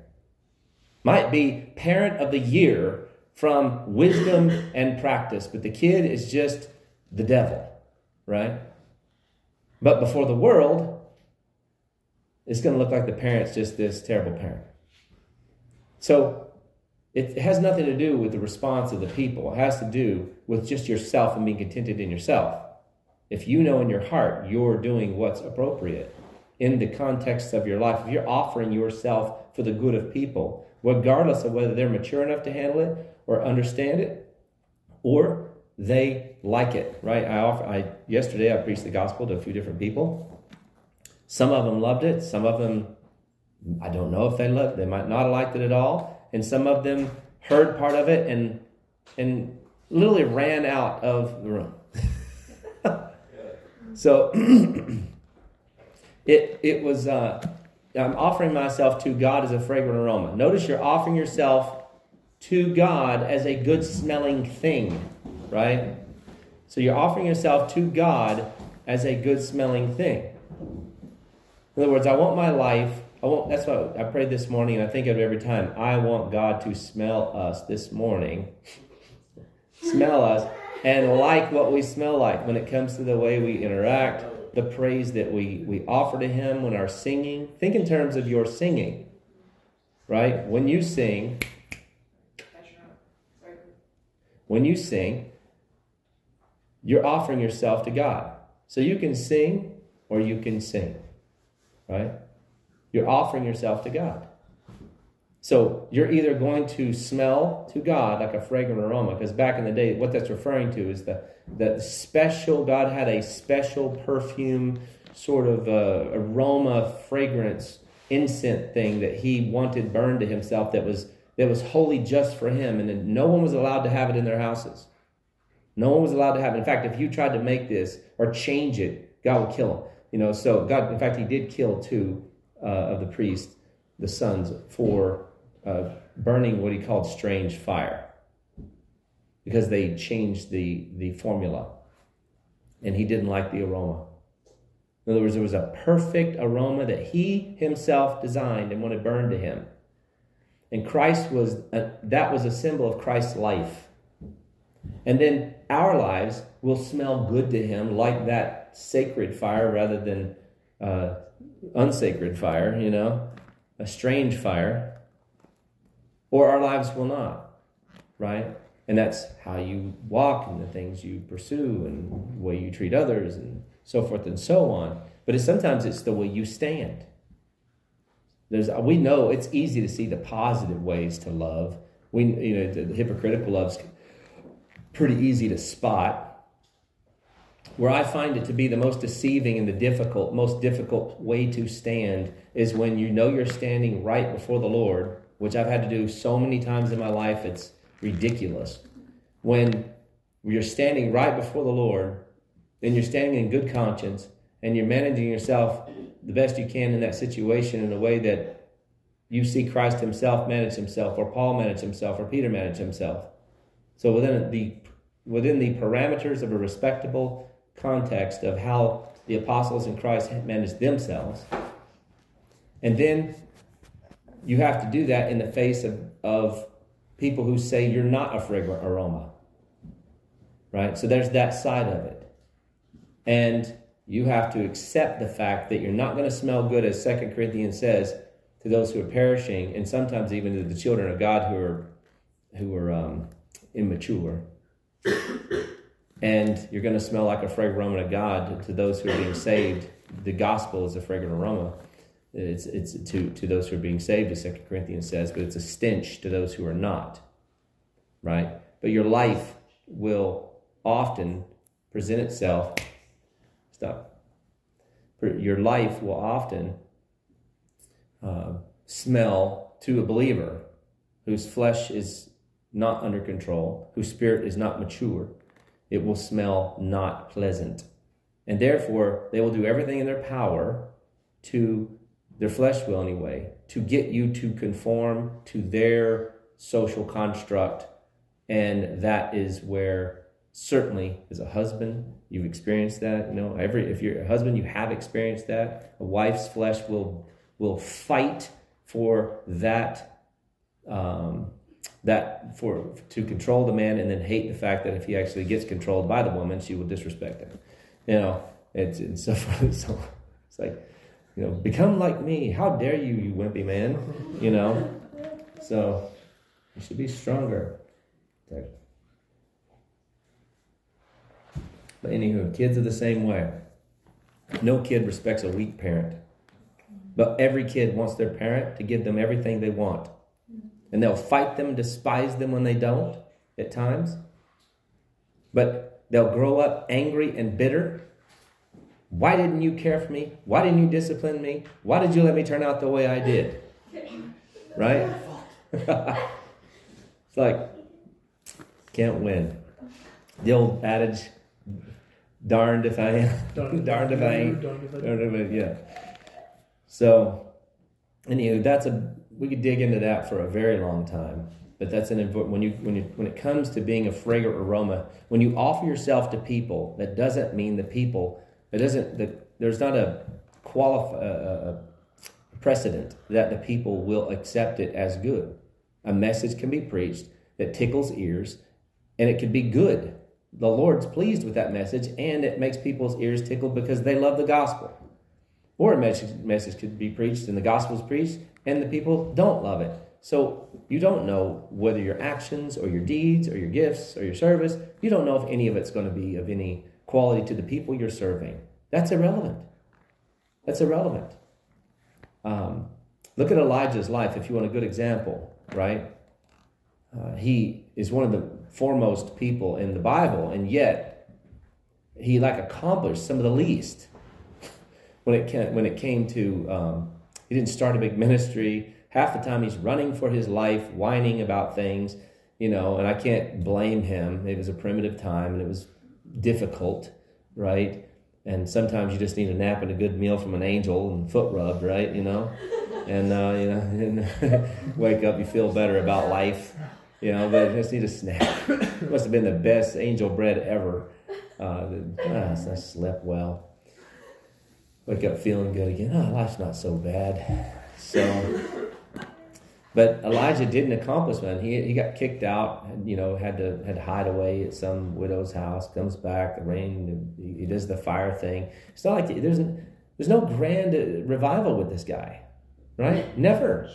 Might be parent of the year from wisdom and practice, but the kid is just the devil, right? But before the world, it's going to look like the parent's just this terrible parent. So it has nothing to do with the response of the people. It has to do with just yourself and being contented in yourself. If you know in your heart you're doing what's appropriate in the context of your life, if you're offering yourself for the good of people, regardless of whether they're mature enough to handle it or understand it, or they like it, right? I offer, I yesterday I preached the gospel to a few different people. Some of them loved it. Some of them, I don't know if they loved. They might not have liked it at all. And some of them heard part of it and and literally ran out of the room. so it it was. Uh, I'm offering myself to God as a fragrant aroma. Notice you're offering yourself to God as a good smelling thing, right? So you're offering yourself to God as a good smelling thing. In other words, I want my life, I want that's what I prayed this morning and I think of it every time. I want God to smell us this morning. smell us and like what we smell like when it comes to the way we interact, the praise that we, we offer to Him when our singing. Think in terms of your singing, right? When you sing, when you sing, you're offering yourself to God. So you can sing or you can sing, right? You're offering yourself to God. So you're either going to smell to God like a fragrant aroma, because back in the day, what that's referring to is the, the special, God had a special perfume, sort of uh, aroma, fragrance, incense thing that he wanted burned to himself that was that was holy just for him, and no one was allowed to have it in their houses. No one was allowed to have it. In fact, if you tried to make this or change it, God would kill him. You know, so God, in fact, he did kill two uh, of the priests the sons for uh, burning what he called strange fire because they changed the, the formula and he didn't like the aroma. In other words, there was a perfect aroma that he himself designed and wanted burned to him. And Christ was, a, that was a symbol of Christ's life. And then our lives will smell good to him like that sacred fire rather than uh, unsacred fire, you know, a strange fire. Or our lives will not, right? And that's how you walk and the things you pursue and the way you treat others and so forth and so on. But it's, sometimes it's the way you stand. There's, we know it's easy to see the positive ways to love. We, you know, the, the hypocritical love's pretty easy to spot. Where I find it to be the most deceiving and the difficult, most difficult way to stand is when you know you're standing right before the Lord, which I've had to do so many times in my life, it's ridiculous. When you're standing right before the Lord, and you're standing in good conscience, and you're managing yourself the best you can in that situation in a way that you see Christ Himself manage Himself, or Paul manage Himself, or Peter manage Himself. So within the within the parameters of a respectable context of how the apostles in Christ managed themselves, and then you have to do that in the face of, of people who say you're not a fragrant aroma. Right? So there's that side of it. And you have to accept the fact that you're not going to smell good, as Second Corinthians says, to those who are perishing, and sometimes even to the children of God who are who are um, immature. And you're going to smell like a fragrant aroma to God to those who are being saved. The gospel is a fragrant aroma. It's, it's to, to those who are being saved, as Second Corinthians says, but it's a stench to those who are not. Right? But your life will often present itself. Stop. Your life will often uh, smell to a believer whose flesh is not under control, whose spirit is not mature. It will smell not pleasant. And therefore, they will do everything in their power to their flesh will anyway, to get you to conform to their social construct. And that is where certainly as a husband, you've experienced that. You know, every if you're a husband, you have experienced that. A wife's flesh will will fight for that um, that for to control the man and then hate the fact that if he actually gets controlled by the woman, she will disrespect him. You know, it's, it's so so it's like you know, become like me. How dare you, you wimpy man? You know? So you should be stronger. But anywho, kids are the same way. No kid respects a weak parent. But every kid wants their parent to give them everything they want. And they'll fight them, despise them when they don't at times. But they'll grow up angry and bitter why didn't you care for me? Why didn't you discipline me? Why did you let me turn out the way I did? Right? it's like, can't win. The old adage, darned if I am, darned if I ain't, darned if I, yeah. So, anyway, that's a, we could dig into that for a very long time. But that's an important when you when you when it comes to being a fragrant aroma. When you offer yourself to people, that doesn't mean the people it doesn't. The, there's not a qualify a precedent that the people will accept it as good. A message can be preached that tickles ears, and it could be good. The Lord's pleased with that message, and it makes people's ears tickle because they love the gospel. Or a message, message could be preached, and the gospel is preached, and the people don't love it. So you don't know whether your actions or your deeds or your gifts or your service, you don't know if any of it's going to be of any quality to the people you're serving. That's irrelevant. That's irrelevant. Um, look at Elijah's life if you want a good example, right? Uh, he is one of the foremost people in the Bible, and yet he like accomplished some of the least when it came, when it came to um, he didn't start a big ministry. Half the time he's running for his life, whining about things, you know. And I can't blame him. It was a primitive time, and it was difficult, right? And sometimes you just need a nap and a good meal from an angel and foot rub, right? You know, and uh, you know, and wake up, you feel better about life, you know. But just need a snack. Must have been the best angel bread ever. Uh, ah, I slept well. Wake up feeling good again. Oh, life's not so bad. So, but Elijah didn't accomplish man. He he got kicked out. You know, had to had to hide away at some widow's house. Comes back. The rain. He does the fire thing. It's not like there's there's no grand revival with this guy, right? Never.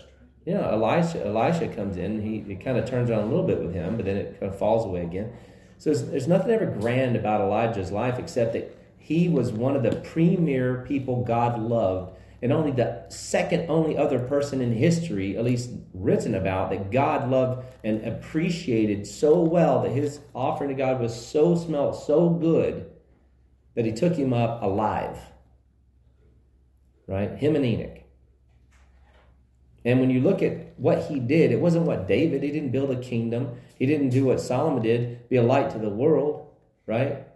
You know, Elisha comes in. He it kind of turns around a little bit with him, but then it kind of falls away again. So there's, there's nothing ever grand about Elijah's life except that he was one of the premier people God loved and only the second only other person in history, at least written about, that God loved and appreciated so well that his offering to God was so smelt so good that he took him up alive. Right? Him and Enoch. And when you look at what he did, it wasn't what David, he didn't build a kingdom. He didn't do what Solomon did, be a light to the world, right?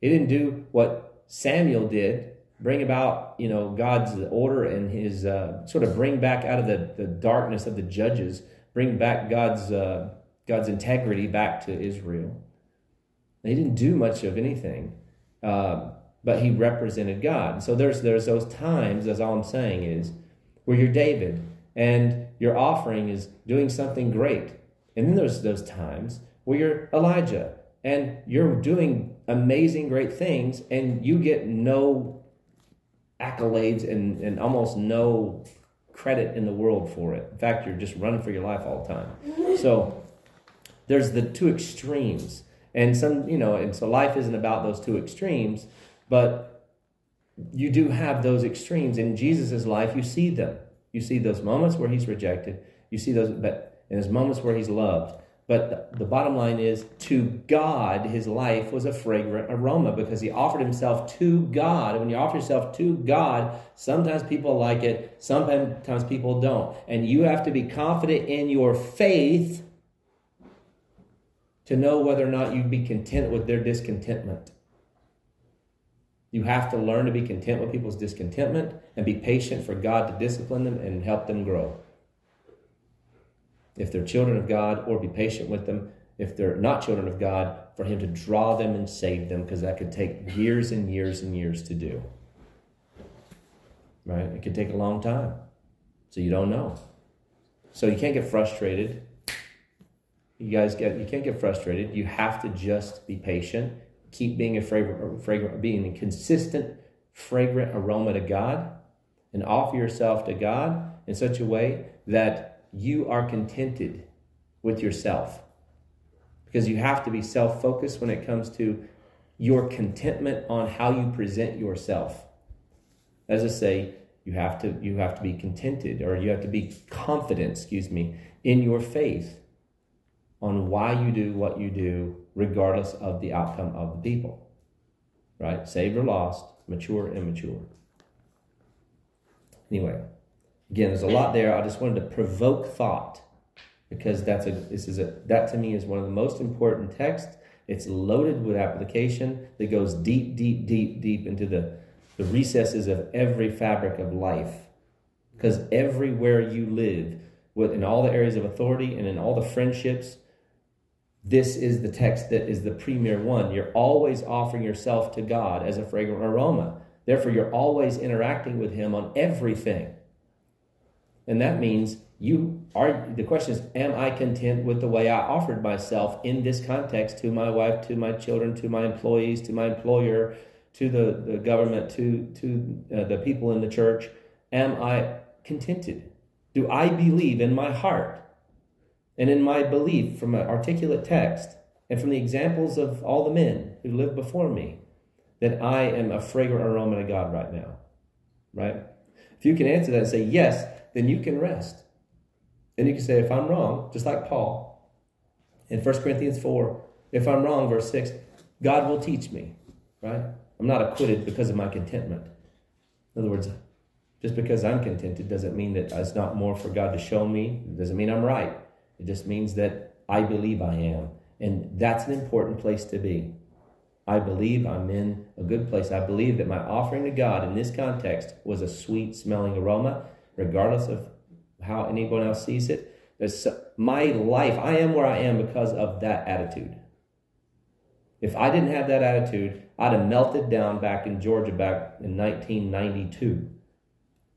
He didn't do what Samuel did, bring about you know god's order and his uh, sort of bring back out of the, the darkness of the judges bring back god's uh, god's integrity back to israel. He didn't do much of anything uh, but he represented god. So there's there's those times as all i'm saying is where you're david and your offering is doing something great. And then there's those times where you're elijah and you're doing amazing great things and you get no accolades and, and almost no credit in the world for it. In fact, you're just running for your life all the time. So there's the two extremes. And some, you know, and so life isn't about those two extremes, but you do have those extremes. In Jesus' life, you see them. You see those moments where he's rejected. You see those, but in those moments where he's loved. But the bottom line is, to God, his life was a fragrant aroma because he offered himself to God. And when you offer yourself to God, sometimes people like it, sometimes people don't. And you have to be confident in your faith to know whether or not you'd be content with their discontentment. You have to learn to be content with people's discontentment and be patient for God to discipline them and help them grow if they're children of God, or be patient with them if they're not children of God, for Him to draw them and save them, because that could take years and years and years to do. Right? It could take a long time. So you don't know. So you can't get frustrated. You guys get you can't get frustrated. You have to just be patient. Keep being a fragrant, fragrant being a consistent, fragrant aroma to God, and offer yourself to God in such a way that you are contented with yourself. Because you have to be self focused when it comes to your contentment on how you present yourself. As I say, you have to you have to be contented or you have to be confident, excuse me, in your faith on why you do what you do regardless of the outcome of the people. Right? Saved or lost, mature, immature. Anyway, Again, there's a lot there. I just wanted to provoke thought because that's a this is a that to me is one of the most important texts. It's loaded with application that goes deep, deep, deep, deep into the, the recesses of every fabric of life. Because everywhere you live, in all the areas of authority and in all the friendships, this is the text that is the premier one. You're always offering yourself to God as a fragrant aroma. Therefore, you're always interacting with Him on everything. And that means you are the question is am i content with the way i offered myself in this context to my wife to my children to my employees to my employer to the, the government to to uh, the people in the church? Am i contented? Do i believe in my heart and in my belief from an articulate text and from the examples of all the men who lived before me that i am a fragrant aroma to god right now? Right? If you can answer that and say yes then you can rest. And you can say, if I'm wrong, just like Paul in 1 Corinthians 4, if I'm wrong, verse 6, God will teach me, right? I'm not acquitted because of my contentment. In other words, just because I'm contented doesn't mean that it's not more for God to show me. It doesn't mean I'm right. It just means that I believe I am. And that's an important place to be. I believe I'm in a good place. I believe that my offering to God in this context was a sweet smelling aroma, regardless of how anyone else sees it. There's my life, I am where I am because of that attitude. If I didn't have that attitude, I'd have melted down back in Georgia back in 1992,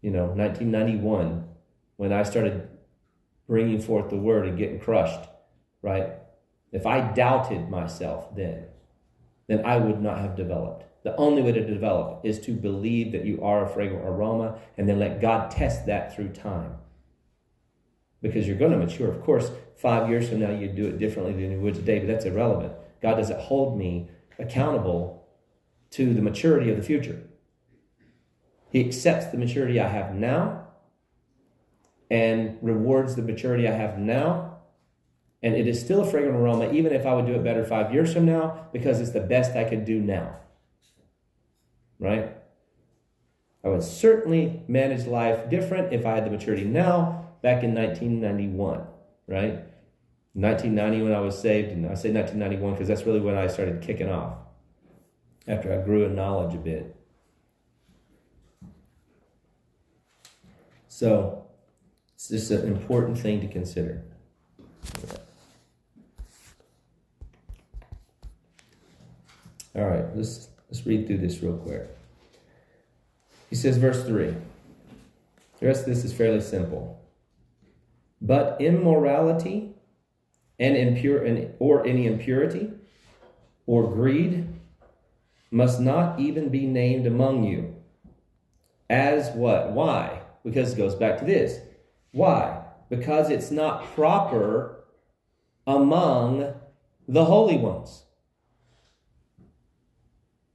you know, 1991, when I started bringing forth the word and getting crushed, right? If I doubted myself then, then I would not have developed. The only way to develop is to believe that you are a fragrant aroma and then let God test that through time. Because you're going to mature. Of course, five years from now, you'd do it differently than you would today, but that's irrelevant. God doesn't hold me accountable to the maturity of the future. He accepts the maturity I have now and rewards the maturity I have now and it is still a fragrant aroma, even if I would do it better five years from now, because it's the best I could do now. Right? I would certainly manage life different if I had the maturity now back in 1991. Right? 1990 when I was saved, and I say 1991 because that's really when I started kicking off after I grew in knowledge a bit. So, it's just an important thing to consider. All right, let's let's read through this real quick. He says, verse 3. The rest of this is fairly simple. But immorality and impure or any impurity or greed must not even be named among you. As what? Why? Because it goes back to this. Why? Because it's not proper among the holy ones.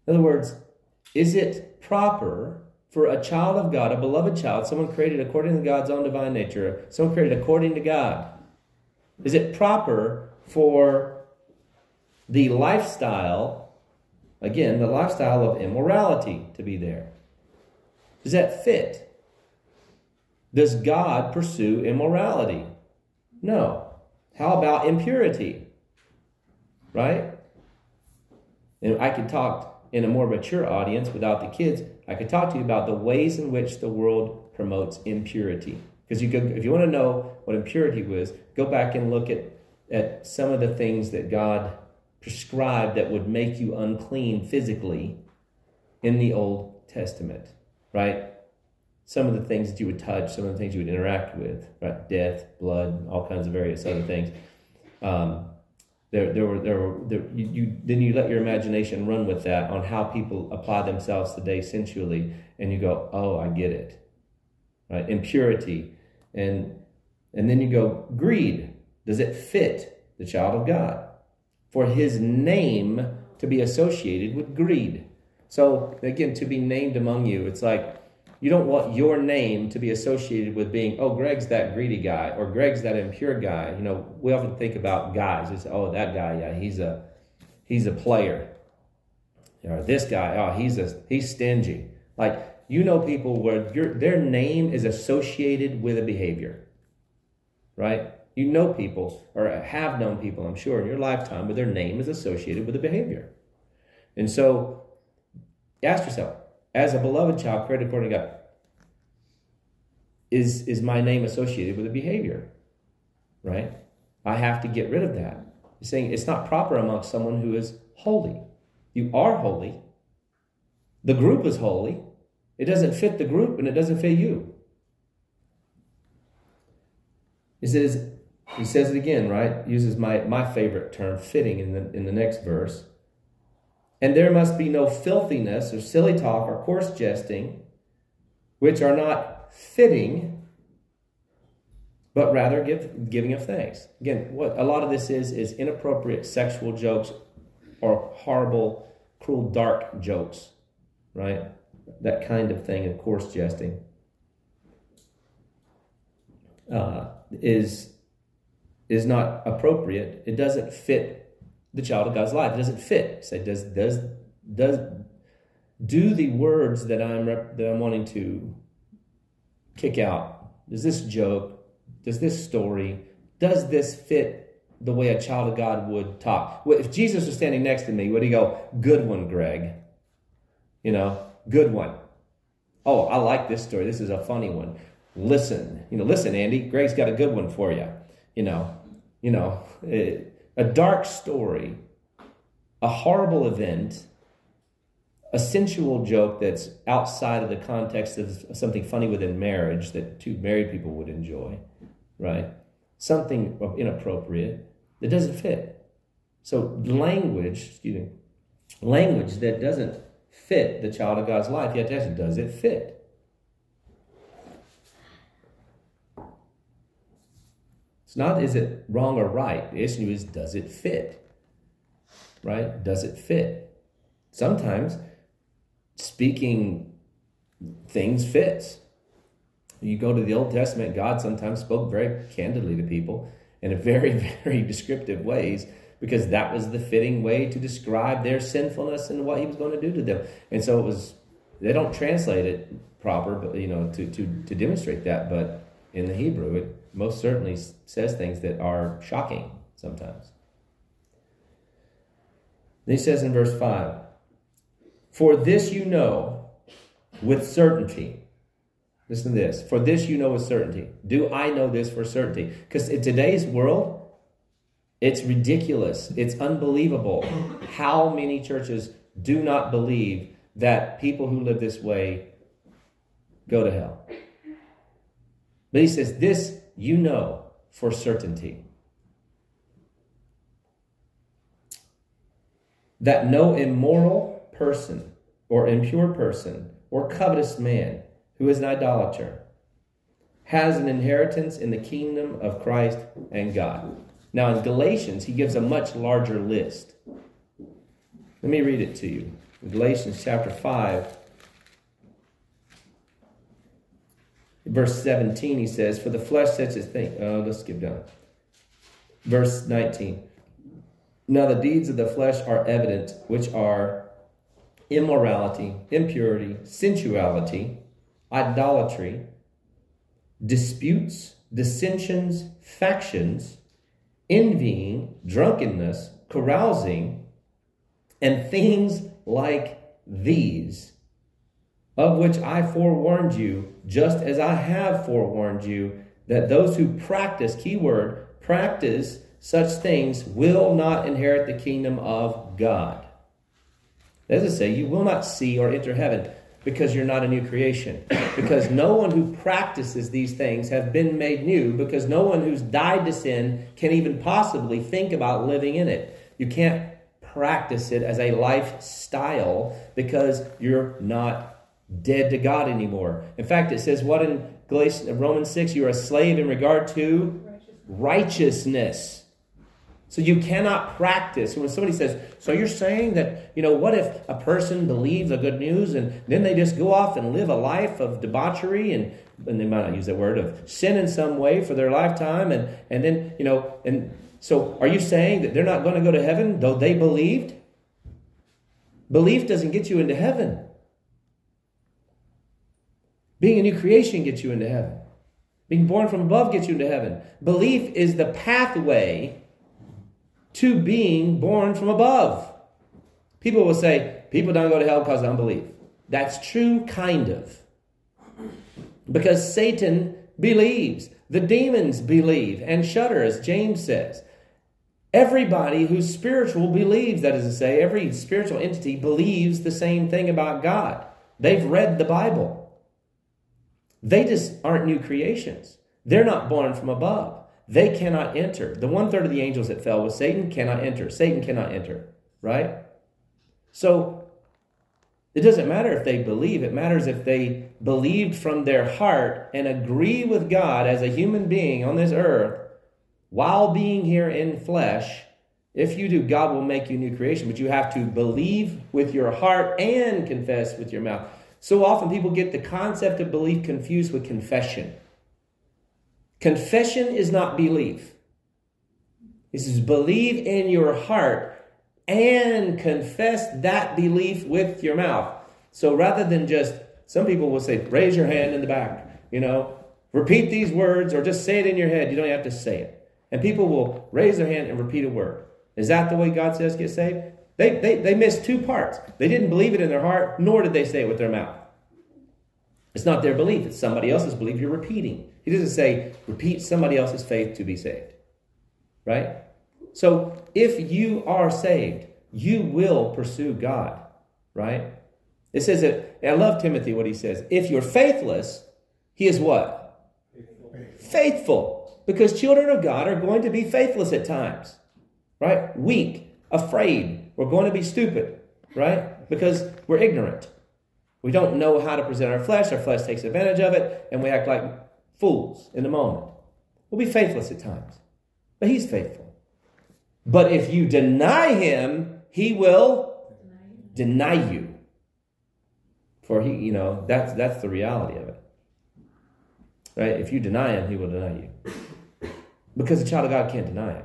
In other words, is it proper for a child of God, a beloved child, someone created according to God's own divine nature, someone created according to God, is it proper for the lifestyle, again, the lifestyle of immorality to be there? Does that fit? Does God pursue immorality? No. How about impurity? Right? And I could talk in a more mature audience without the kids, I could talk to you about the ways in which the world promotes impurity. Because you could, if you want to know what impurity was, go back and look at, at some of the things that God prescribed that would make you unclean physically in the Old Testament, right? Some of the things that you would touch, some of the things you would interact with, right? Death, blood, all kinds of various other things. Um, there, there were, there were, there, you, you, then you let your imagination run with that on how people apply themselves today sensually, and you go, oh, I get it, right? Impurity, and and then you go, greed. Does it fit the child of God? For His name to be associated with greed. So again, to be named among you, it's like you don't want your name to be associated with being, oh, Greg's that greedy guy or Greg's that impure guy. You know, we often think about guys. It's, oh, that guy, yeah, he's a he's a player. Or this guy, oh, he's a he's stingy. Like you know people where your their name is associated with a behavior. Right? You know people or have known people, I'm sure, in your lifetime where their name is associated with a behavior. And so ask yourself, as a beloved child created according to God, is, is my name associated with a behavior? Right? I have to get rid of that. Saying it's not proper amongst someone who is holy. You are holy. The group is holy. It doesn't fit the group and it doesn't fit you. He says, he says it again, right? Uses my, my favorite term, fitting, in the, in the next verse. And there must be no filthiness or silly talk or coarse jesting, which are not fitting, but rather give, giving of thanks. Again, what a lot of this is is inappropriate sexual jokes or horrible, cruel, dark jokes, right? That kind of thing, of coarse jesting uh, is is not appropriate. It doesn't fit the child of God's life. It doesn't fit. Say, does does does do the words that I'm rep, that I'm wanting to kick out? Does this joke? Does this story? Does this fit the way a child of God would talk. If Jesus was standing next to me, would he go, Good one, Greg? You know, good one. Oh, I like this story. This is a funny one. Listen, you know, listen, Andy. Greg's got a good one for you. You know, you know, eh, a dark story, a horrible event, a sensual joke that's outside of the context of something funny within marriage that two married people would enjoy, right? Something inappropriate that doesn't fit. So language, excuse me, language that doesn't fit the child of God's life, yet does it fit? It's not is it wrong or right. The issue is does it fit? Right? Does it fit? Sometimes speaking things fits. You go to the Old Testament, God sometimes spoke very candidly to people in a very, very descriptive ways because that was the fitting way to describe their sinfulness and what he was going to do to them. And so it was, they don't translate it proper, but you know, to, to, to demonstrate that. But in the Hebrew, it most certainly says things that are shocking sometimes. Then he says in verse 5 For this you know with certainty. Listen to this. For this you know with certainty. Do I know this for certainty? Because in today's world, it's ridiculous. It's unbelievable how many churches do not believe that people who live this way go to hell. But he says, This you know for certainty. That no immoral person or impure person or covetous man who is an idolater has an inheritance in the kingdom of Christ and God. Now, in Galatians, he gives a much larger list. Let me read it to you. Galatians chapter 5, verse 17, he says, For the flesh such as thing. Oh, let's skip down. Verse 19. Now the deeds of the flesh are evident, which are immorality, impurity, sensuality, idolatry, disputes, dissensions, factions, envying, drunkenness, carousing, and things like these, of which I forewarned you, just as I have forewarned you, that those who practice, keyword, practice such things will not inherit the kingdom of God. As I say, you will not see or enter heaven because you're not a new creation. Because no one who practices these things have been made new, because no one who's died to sin can even possibly think about living in it. You can't practice it as a lifestyle because you're not dead to God anymore. In fact, it says what in Galatians, Romans 6, you're a slave in regard to righteousness. So you cannot practice. When somebody says, So you're saying that, you know, what if a person believes the good news and then they just go off and live a life of debauchery and, and they might not use that word, of sin in some way for their lifetime and, and then, you know, and so are you saying that they're not going to go to heaven though they believed? Belief doesn't get you into heaven. Being a new creation gets you into heaven. Being born from above gets you into heaven. Belief is the pathway to being born from above. People will say, people don't go to hell because of unbelief. That's true, kind of. Because Satan believes, the demons believe and shudder, as James says. Everybody who's spiritual believes, that is to say, every spiritual entity believes the same thing about God. They've read the Bible. They just aren't new creations. They're not born from above. They cannot enter. The one third of the angels that fell with Satan cannot enter. Satan cannot enter, right? So it doesn't matter if they believe, it matters if they believed from their heart and agree with God as a human being on this earth while being here in flesh. If you do, God will make you new creation, but you have to believe with your heart and confess with your mouth. So often people get the concept of belief confused with confession. Confession is not belief. This is believe in your heart and confess that belief with your mouth. So rather than just, some people will say, raise your hand in the back, you know, repeat these words or just say it in your head. You don't have to say it. and people will raise their hand and repeat a word. Is that the way God says get saved? They, they, they missed two parts. They didn't believe it in their heart, nor did they say it with their mouth. It's not their belief, it's somebody else's belief you're repeating. He doesn't say, repeat somebody else's faith to be saved. Right? So if you are saved, you will pursue God. Right? It says that, I love Timothy what he says. If you're faithless, he is what? Faithful. Because children of God are going to be faithless at times. Right? Weak, afraid. We're going to be stupid. Right? Because we're ignorant. We don't know how to present our flesh. Our flesh takes advantage of it, and we act like fools in the moment. We'll be faithless at times, but He's faithful. But if you deny Him, He will deny you. For He, you know, that's that's the reality of it. Right? If you deny Him, He will deny you. Because the child of God can't deny Him.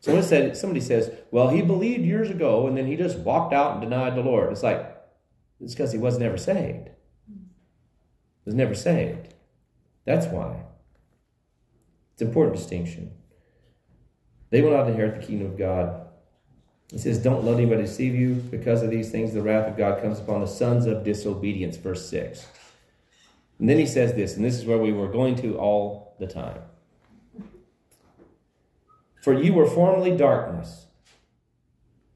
Someone said, somebody says, well, he believed years ago and then he just walked out and denied the Lord. It's like, it's because he was never saved. Was never saved. That's why. It's an important distinction. They will not inherit the kingdom of God. It says, Don't let anybody deceive you. Because of these things, the wrath of God comes upon the sons of disobedience. Verse 6. And then he says this, and this is where we were going to all the time. For you were formerly darkness.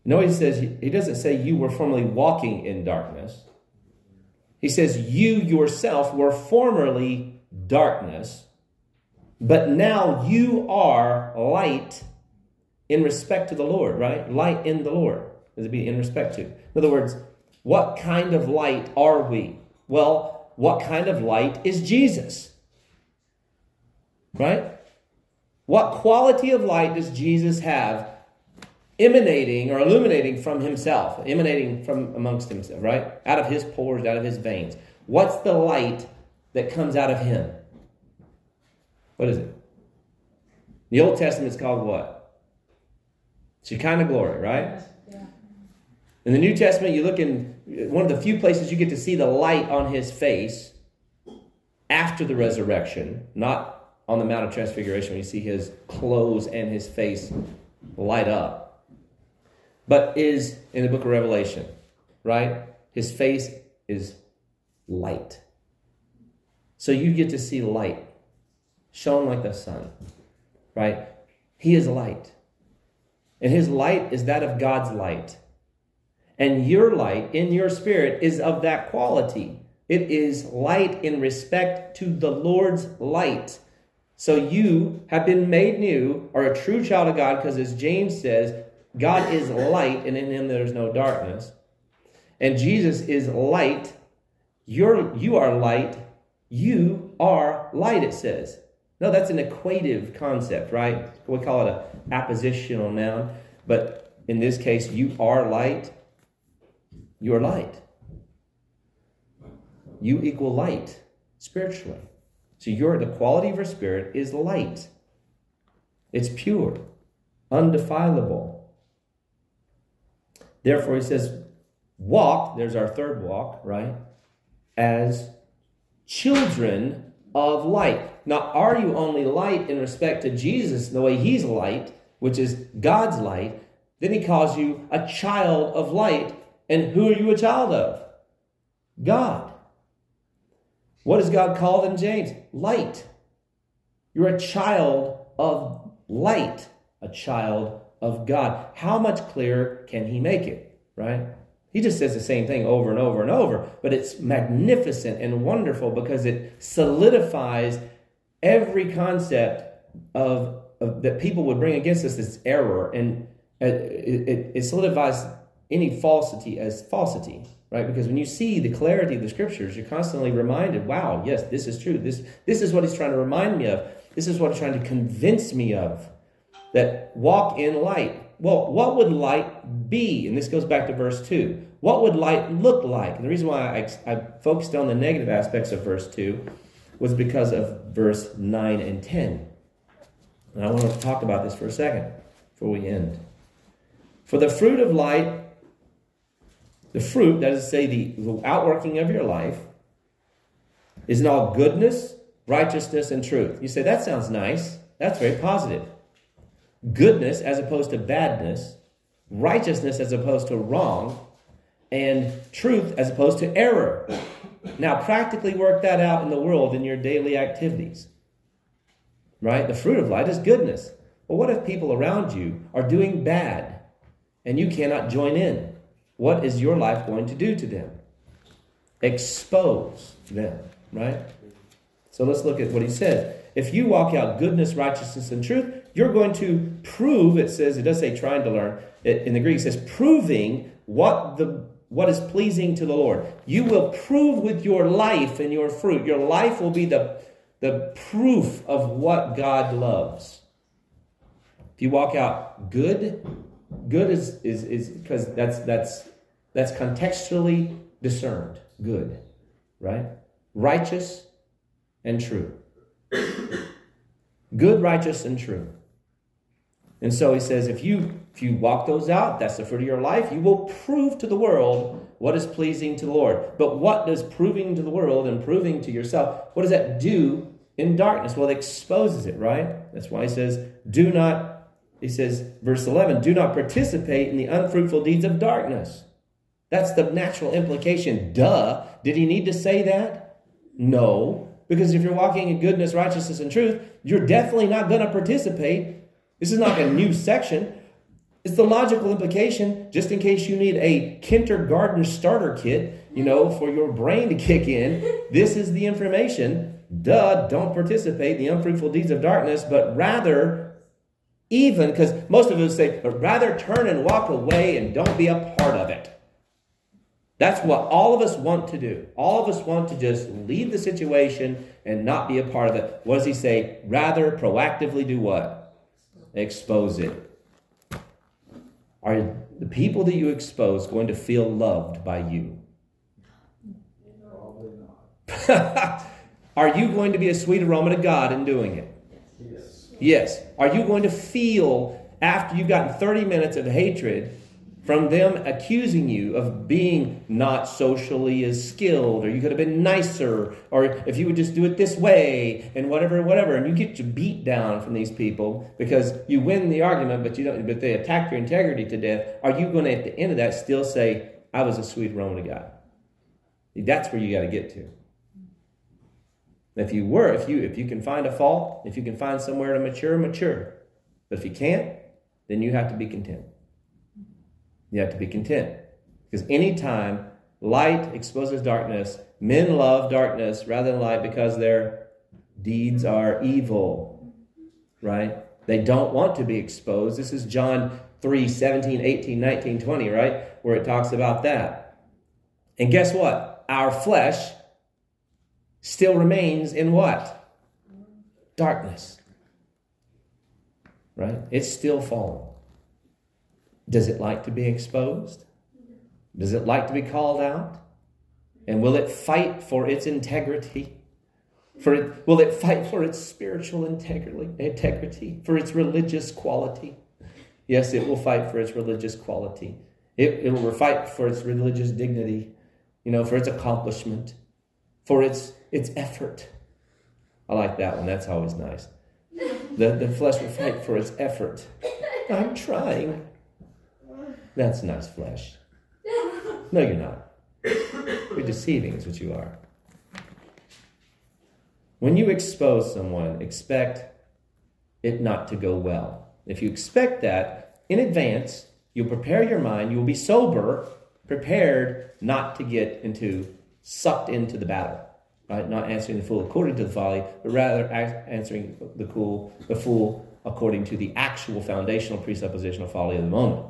No, he says, he doesn't say you were formerly walking in darkness. He says, you yourself were formerly darkness, but now you are light in respect to the Lord, right? Light in the Lord. Does it be in respect to? In other words, what kind of light are we? Well, what kind of light is Jesus? Right? What quality of light does Jesus have emanating or illuminating from himself, emanating from amongst himself, right? Out of his pores, out of his veins. What's the light that comes out of him? What is it? The Old Testament is called what? Shekinah glory, right? Yeah. In the New Testament, you look in uh, one of the few places you get to see the light on his face after the resurrection, not on the Mount of Transfiguration you see his clothes and his face light up, but is in the book of Revelation, right? His face is light. So you get to see light shone like the sun, right? He is light. And his light is that of God's light. And your light in your spirit is of that quality. It is light in respect to the Lord's light. So you have been made new, are a true child of God, because as James says, God is light, and in him there is no darkness. And Jesus is light. You're, you are light. You are light, it says. No, that's an equative concept, right? We call it a appositional noun. But in this case, you are light. You are light. You equal light spiritually. So your the quality of your spirit is light. It's pure, undefilable. Therefore, he says, walk, there's our third walk, right? As children of light. Now, are you only light in respect to Jesus, the way he's light, which is God's light? Then he calls you a child of light. And who are you a child of? God. What does God call them, James? Light. You're a child of light, a child of God. How much clearer can he make it, right? He just says the same thing over and over and over, but it's magnificent and wonderful because it solidifies every concept of, of that people would bring against us as error, and uh, it, it, it solidifies any falsity as falsity, right? Because when you see the clarity of the scriptures, you're constantly reminded, wow, yes, this is true. This, this is what he's trying to remind me of. This is what he's trying to convince me of. That walk in light. Well, what would light be? And this goes back to verse 2. What would light look like? And the reason why I, I focused on the negative aspects of verse 2 was because of verse 9 and 10. And I want to talk about this for a second before we end. For the fruit of light the fruit, that is to say, the, the outworking of your life, is in all goodness, righteousness, and truth. You say, that sounds nice. That's very positive. goodness as opposed to badness, righteousness as opposed to wrong, and truth as opposed to error. Now, practically work that out in the world in your daily activities. Right? The fruit of light is goodness. But what if people around you are doing bad and you cannot join in? What is your life going to do to them? Expose them, right? So let's look at what he says. If you walk out goodness, righteousness, and truth, you're going to prove, it says, it does say trying to learn. It, in the Greek, it says proving what the what is pleasing to the Lord. You will prove with your life and your fruit. Your life will be the, the proof of what God loves. If you walk out good, good is is is because that's that's that's contextually discerned. Good, right? Righteous and true. Good, righteous, and true. And so he says, if you if you walk those out, that's the fruit of your life, you will prove to the world what is pleasing to the Lord. But what does proving to the world and proving to yourself, what does that do in darkness? Well, it exposes it, right? That's why he says, do not, he says, verse 11, do not participate in the unfruitful deeds of darkness. That's the natural implication. Duh. Did he need to say that? No. Because if you're walking in goodness, righteousness, and truth, you're definitely not going to participate this is not a new section. It's the logical implication, just in case you need a kindergarten starter kit, you know, for your brain to kick in. This is the information. Duh, don't participate the unfruitful deeds of darkness, but rather, even, because most of us say, but rather turn and walk away and don't be a part of it. That's what all of us want to do. All of us want to just leave the situation and not be a part of it. What does he say? Rather proactively do what? expose it. Are the people that you expose going to feel loved by you? Probably not. Are you going to be a sweet aroma to God in doing it? Yes. Yes. Are you going to feel after you've gotten 30 minutes of hatred from them accusing you of being not socially as skilled, or you could have been nicer, or if you would just do it this way, and whatever, whatever, and you get your beat down from these people because you win the argument, but you don't, but they attack your integrity to death. Are you going to, at the end of that, still say, "I was a sweet Roman to God"? That's where you got to get to. If you were, if you if you can find a fault, if you can find somewhere to mature, mature. But if you can't, then you have to be content. You have to be content. Because anytime light exposes darkness, men love darkness rather than light because their deeds are evil. Right? They don't want to be exposed. This is John 3 17, 18, 19, 20, right? Where it talks about that. And guess what? Our flesh still remains in what? Darkness. Right? It's still fallen. Does it like to be exposed? Does it like to be called out? And will it fight for its integrity? For it, will it fight for its spiritual integrity, integrity, for its religious quality? Yes, it will fight for its religious quality. It, it will fight for its religious dignity, you know, for its accomplishment, for its its effort. I like that one. That's always nice. The, the flesh will fight for its effort. I'm trying. That's nice flesh. No, you're not. You're deceiving, is what you are. When you expose someone, expect it not to go well. If you expect that in advance, you'll prepare your mind, you'll be sober, prepared not to get into sucked into the battle. Right? Not answering the fool according to the folly, but rather answering the cool, the fool according to the actual foundational presuppositional folly of the moment.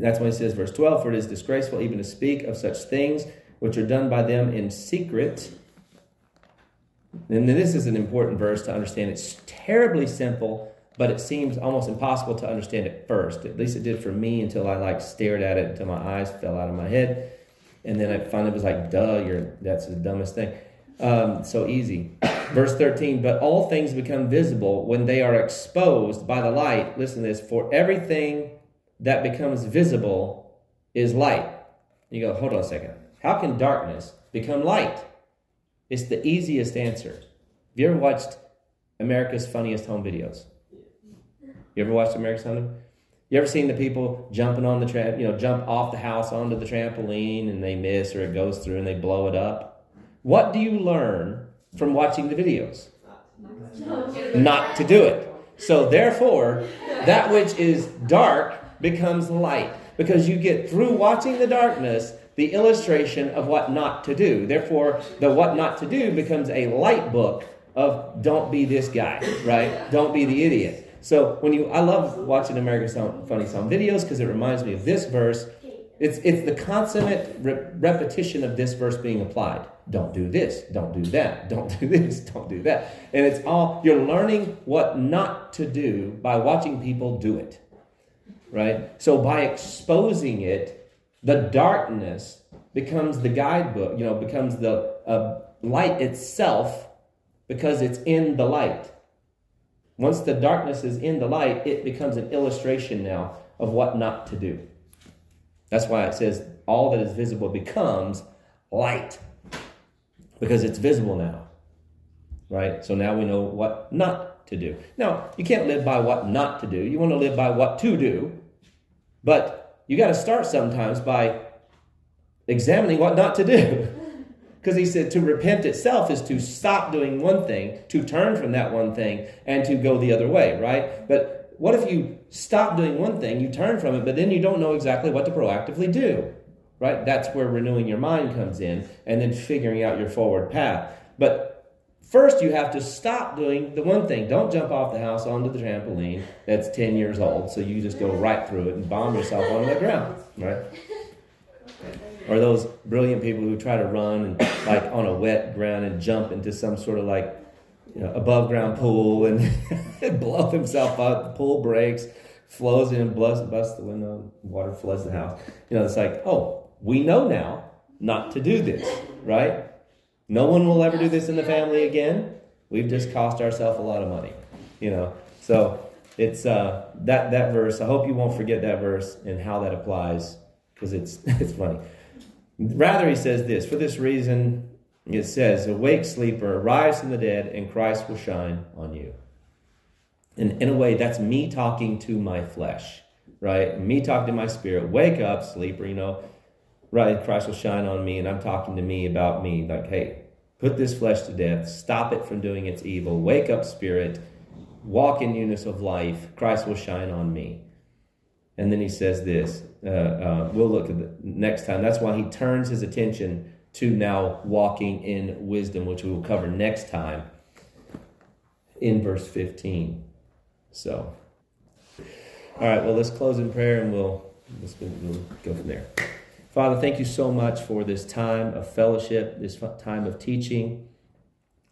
That's why he says, verse 12, for it is disgraceful even to speak of such things which are done by them in secret. And this is an important verse to understand. It's terribly simple, but it seems almost impossible to understand at first. At least it did for me until I like stared at it until my eyes fell out of my head. And then I finally was like, duh, you're that's the dumbest thing. Um, so easy. Verse 13, but all things become visible when they are exposed by the light. Listen to this, for everything that becomes visible is light. You go, hold on a second. How can darkness become light? It's the easiest answer. Have you ever watched America's Funniest Home Videos? You ever watched American Son? You ever seen the people jumping on the tramp, you know, jump off the house onto the trampoline and they miss or it goes through and they blow it up? What do you learn from watching the videos? Not to do it. So therefore, that which is dark becomes light because you get through watching the darkness the illustration of what not to do. Therefore, the what not to do becomes a light book of don't be this guy, right? Don't be the idiot. So when you, I love watching American Sound, Funny Song videos because it reminds me of this verse. It's it's the consummate re- repetition of this verse being applied. Don't do this. Don't do that. Don't do this. Don't do that. And it's all you're learning what not to do by watching people do it, right? So by exposing it, the darkness becomes the guidebook. You know, becomes the uh, light itself because it's in the light. Once the darkness is in the light, it becomes an illustration now of what not to do. That's why it says all that is visible becomes light because it's visible now. Right? So now we know what not to do. Now, you can't live by what not to do. You want to live by what to do. But you got to start sometimes by examining what not to do. Because he said to repent itself is to stop doing one thing, to turn from that one thing, and to go the other way, right? But what if you stop doing one thing, you turn from it, but then you don't know exactly what to proactively do, right? That's where renewing your mind comes in, and then figuring out your forward path. But first, you have to stop doing the one thing. Don't jump off the house onto the trampoline that's 10 years old, so you just go right through it and bomb yourself on the ground, right? or those brilliant people who try to run and like on a wet ground and jump into some sort of like you know above ground pool and blow themselves up. The pool breaks, flows in, blows, busts the window, water floods the house. You know, it's like, oh, we know now not to do this, right? No one will ever do this in the family again. We've just cost ourselves a lot of money, you know. So it's uh, that that verse. I hope you won't forget that verse and how that applies because it's it's funny. Rather, he says this for this reason, it says, Awake, sleeper, arise from the dead, and Christ will shine on you. And in a way, that's me talking to my flesh, right? Me talking to my spirit. Wake up, sleeper, you know, right? Christ will shine on me, and I'm talking to me about me. Like, hey, put this flesh to death, stop it from doing its evil. Wake up, spirit, walk in newness of life. Christ will shine on me. And then he says this. Uh, uh, we'll look at the next time. That's why he turns his attention to now walking in wisdom, which we will cover next time in verse 15. So, all right, well, let's close in prayer and we'll, we'll go from there. Father, thank you so much for this time of fellowship, this time of teaching.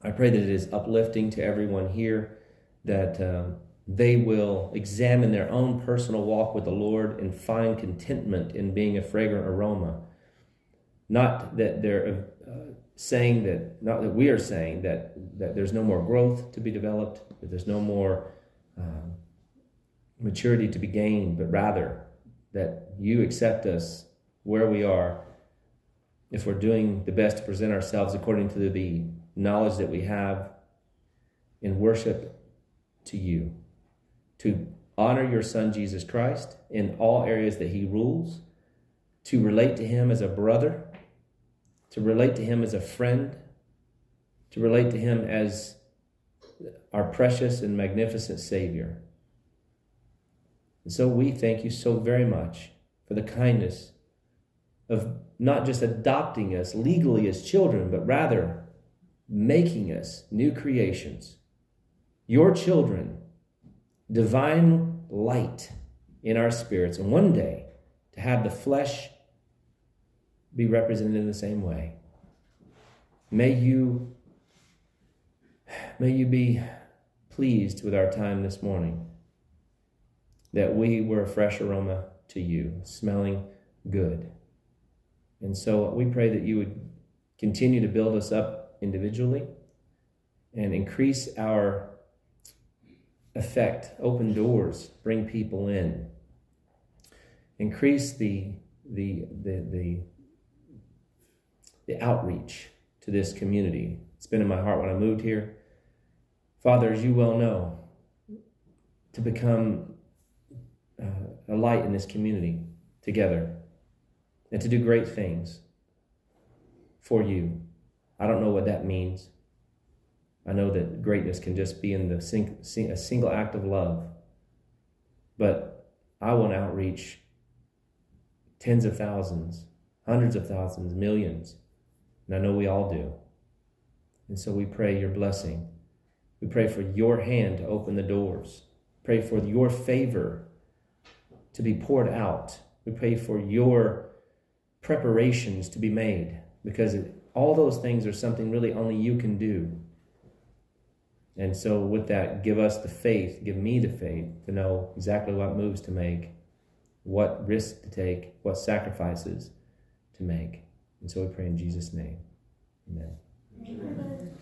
I pray that it is uplifting to everyone here, that. Um, they will examine their own personal walk with the Lord and find contentment in being a fragrant aroma. Not that they're uh, saying that, not that we are saying that, that there's no more growth to be developed, that there's no more uh, maturity to be gained, but rather that you accept us where we are if we're doing the best to present ourselves according to the knowledge that we have in worship to you to honor your son Jesus Christ in all areas that he rules, to relate to him as a brother, to relate to him as a friend, to relate to him as our precious and magnificent Savior. And so we thank you so very much for the kindness of not just adopting us legally as children, but rather making us new creations, your children divine light in our spirits, and one day to have the flesh be represented in the same way. May you, may you be pleased with our time this morning, that we were a fresh aroma to you, smelling good. And so we pray that you would continue to build us up individually and increase our effect, open doors, bring people in, increase the the the the, the outreach to this community. It's been in my heart when I moved here. Father, as you well know, to become uh, a light in this community together and to do great things for you. I don't know what that means. I know that greatness can just be in the sing, sing, a single act of love. But I want to outreach tens of thousands, hundreds of thousands, millions. And I know we all do. And so we pray your blessing. We pray for your hand to open the doors. Pray for your favor to be poured out. We pray for your preparations to be made because all those things are something really only you can do. And so, with that, give us the faith, give me the faith to know exactly what moves to make, what risks to take, what sacrifices to make. And so we pray in Jesus' name. Amen. Amen.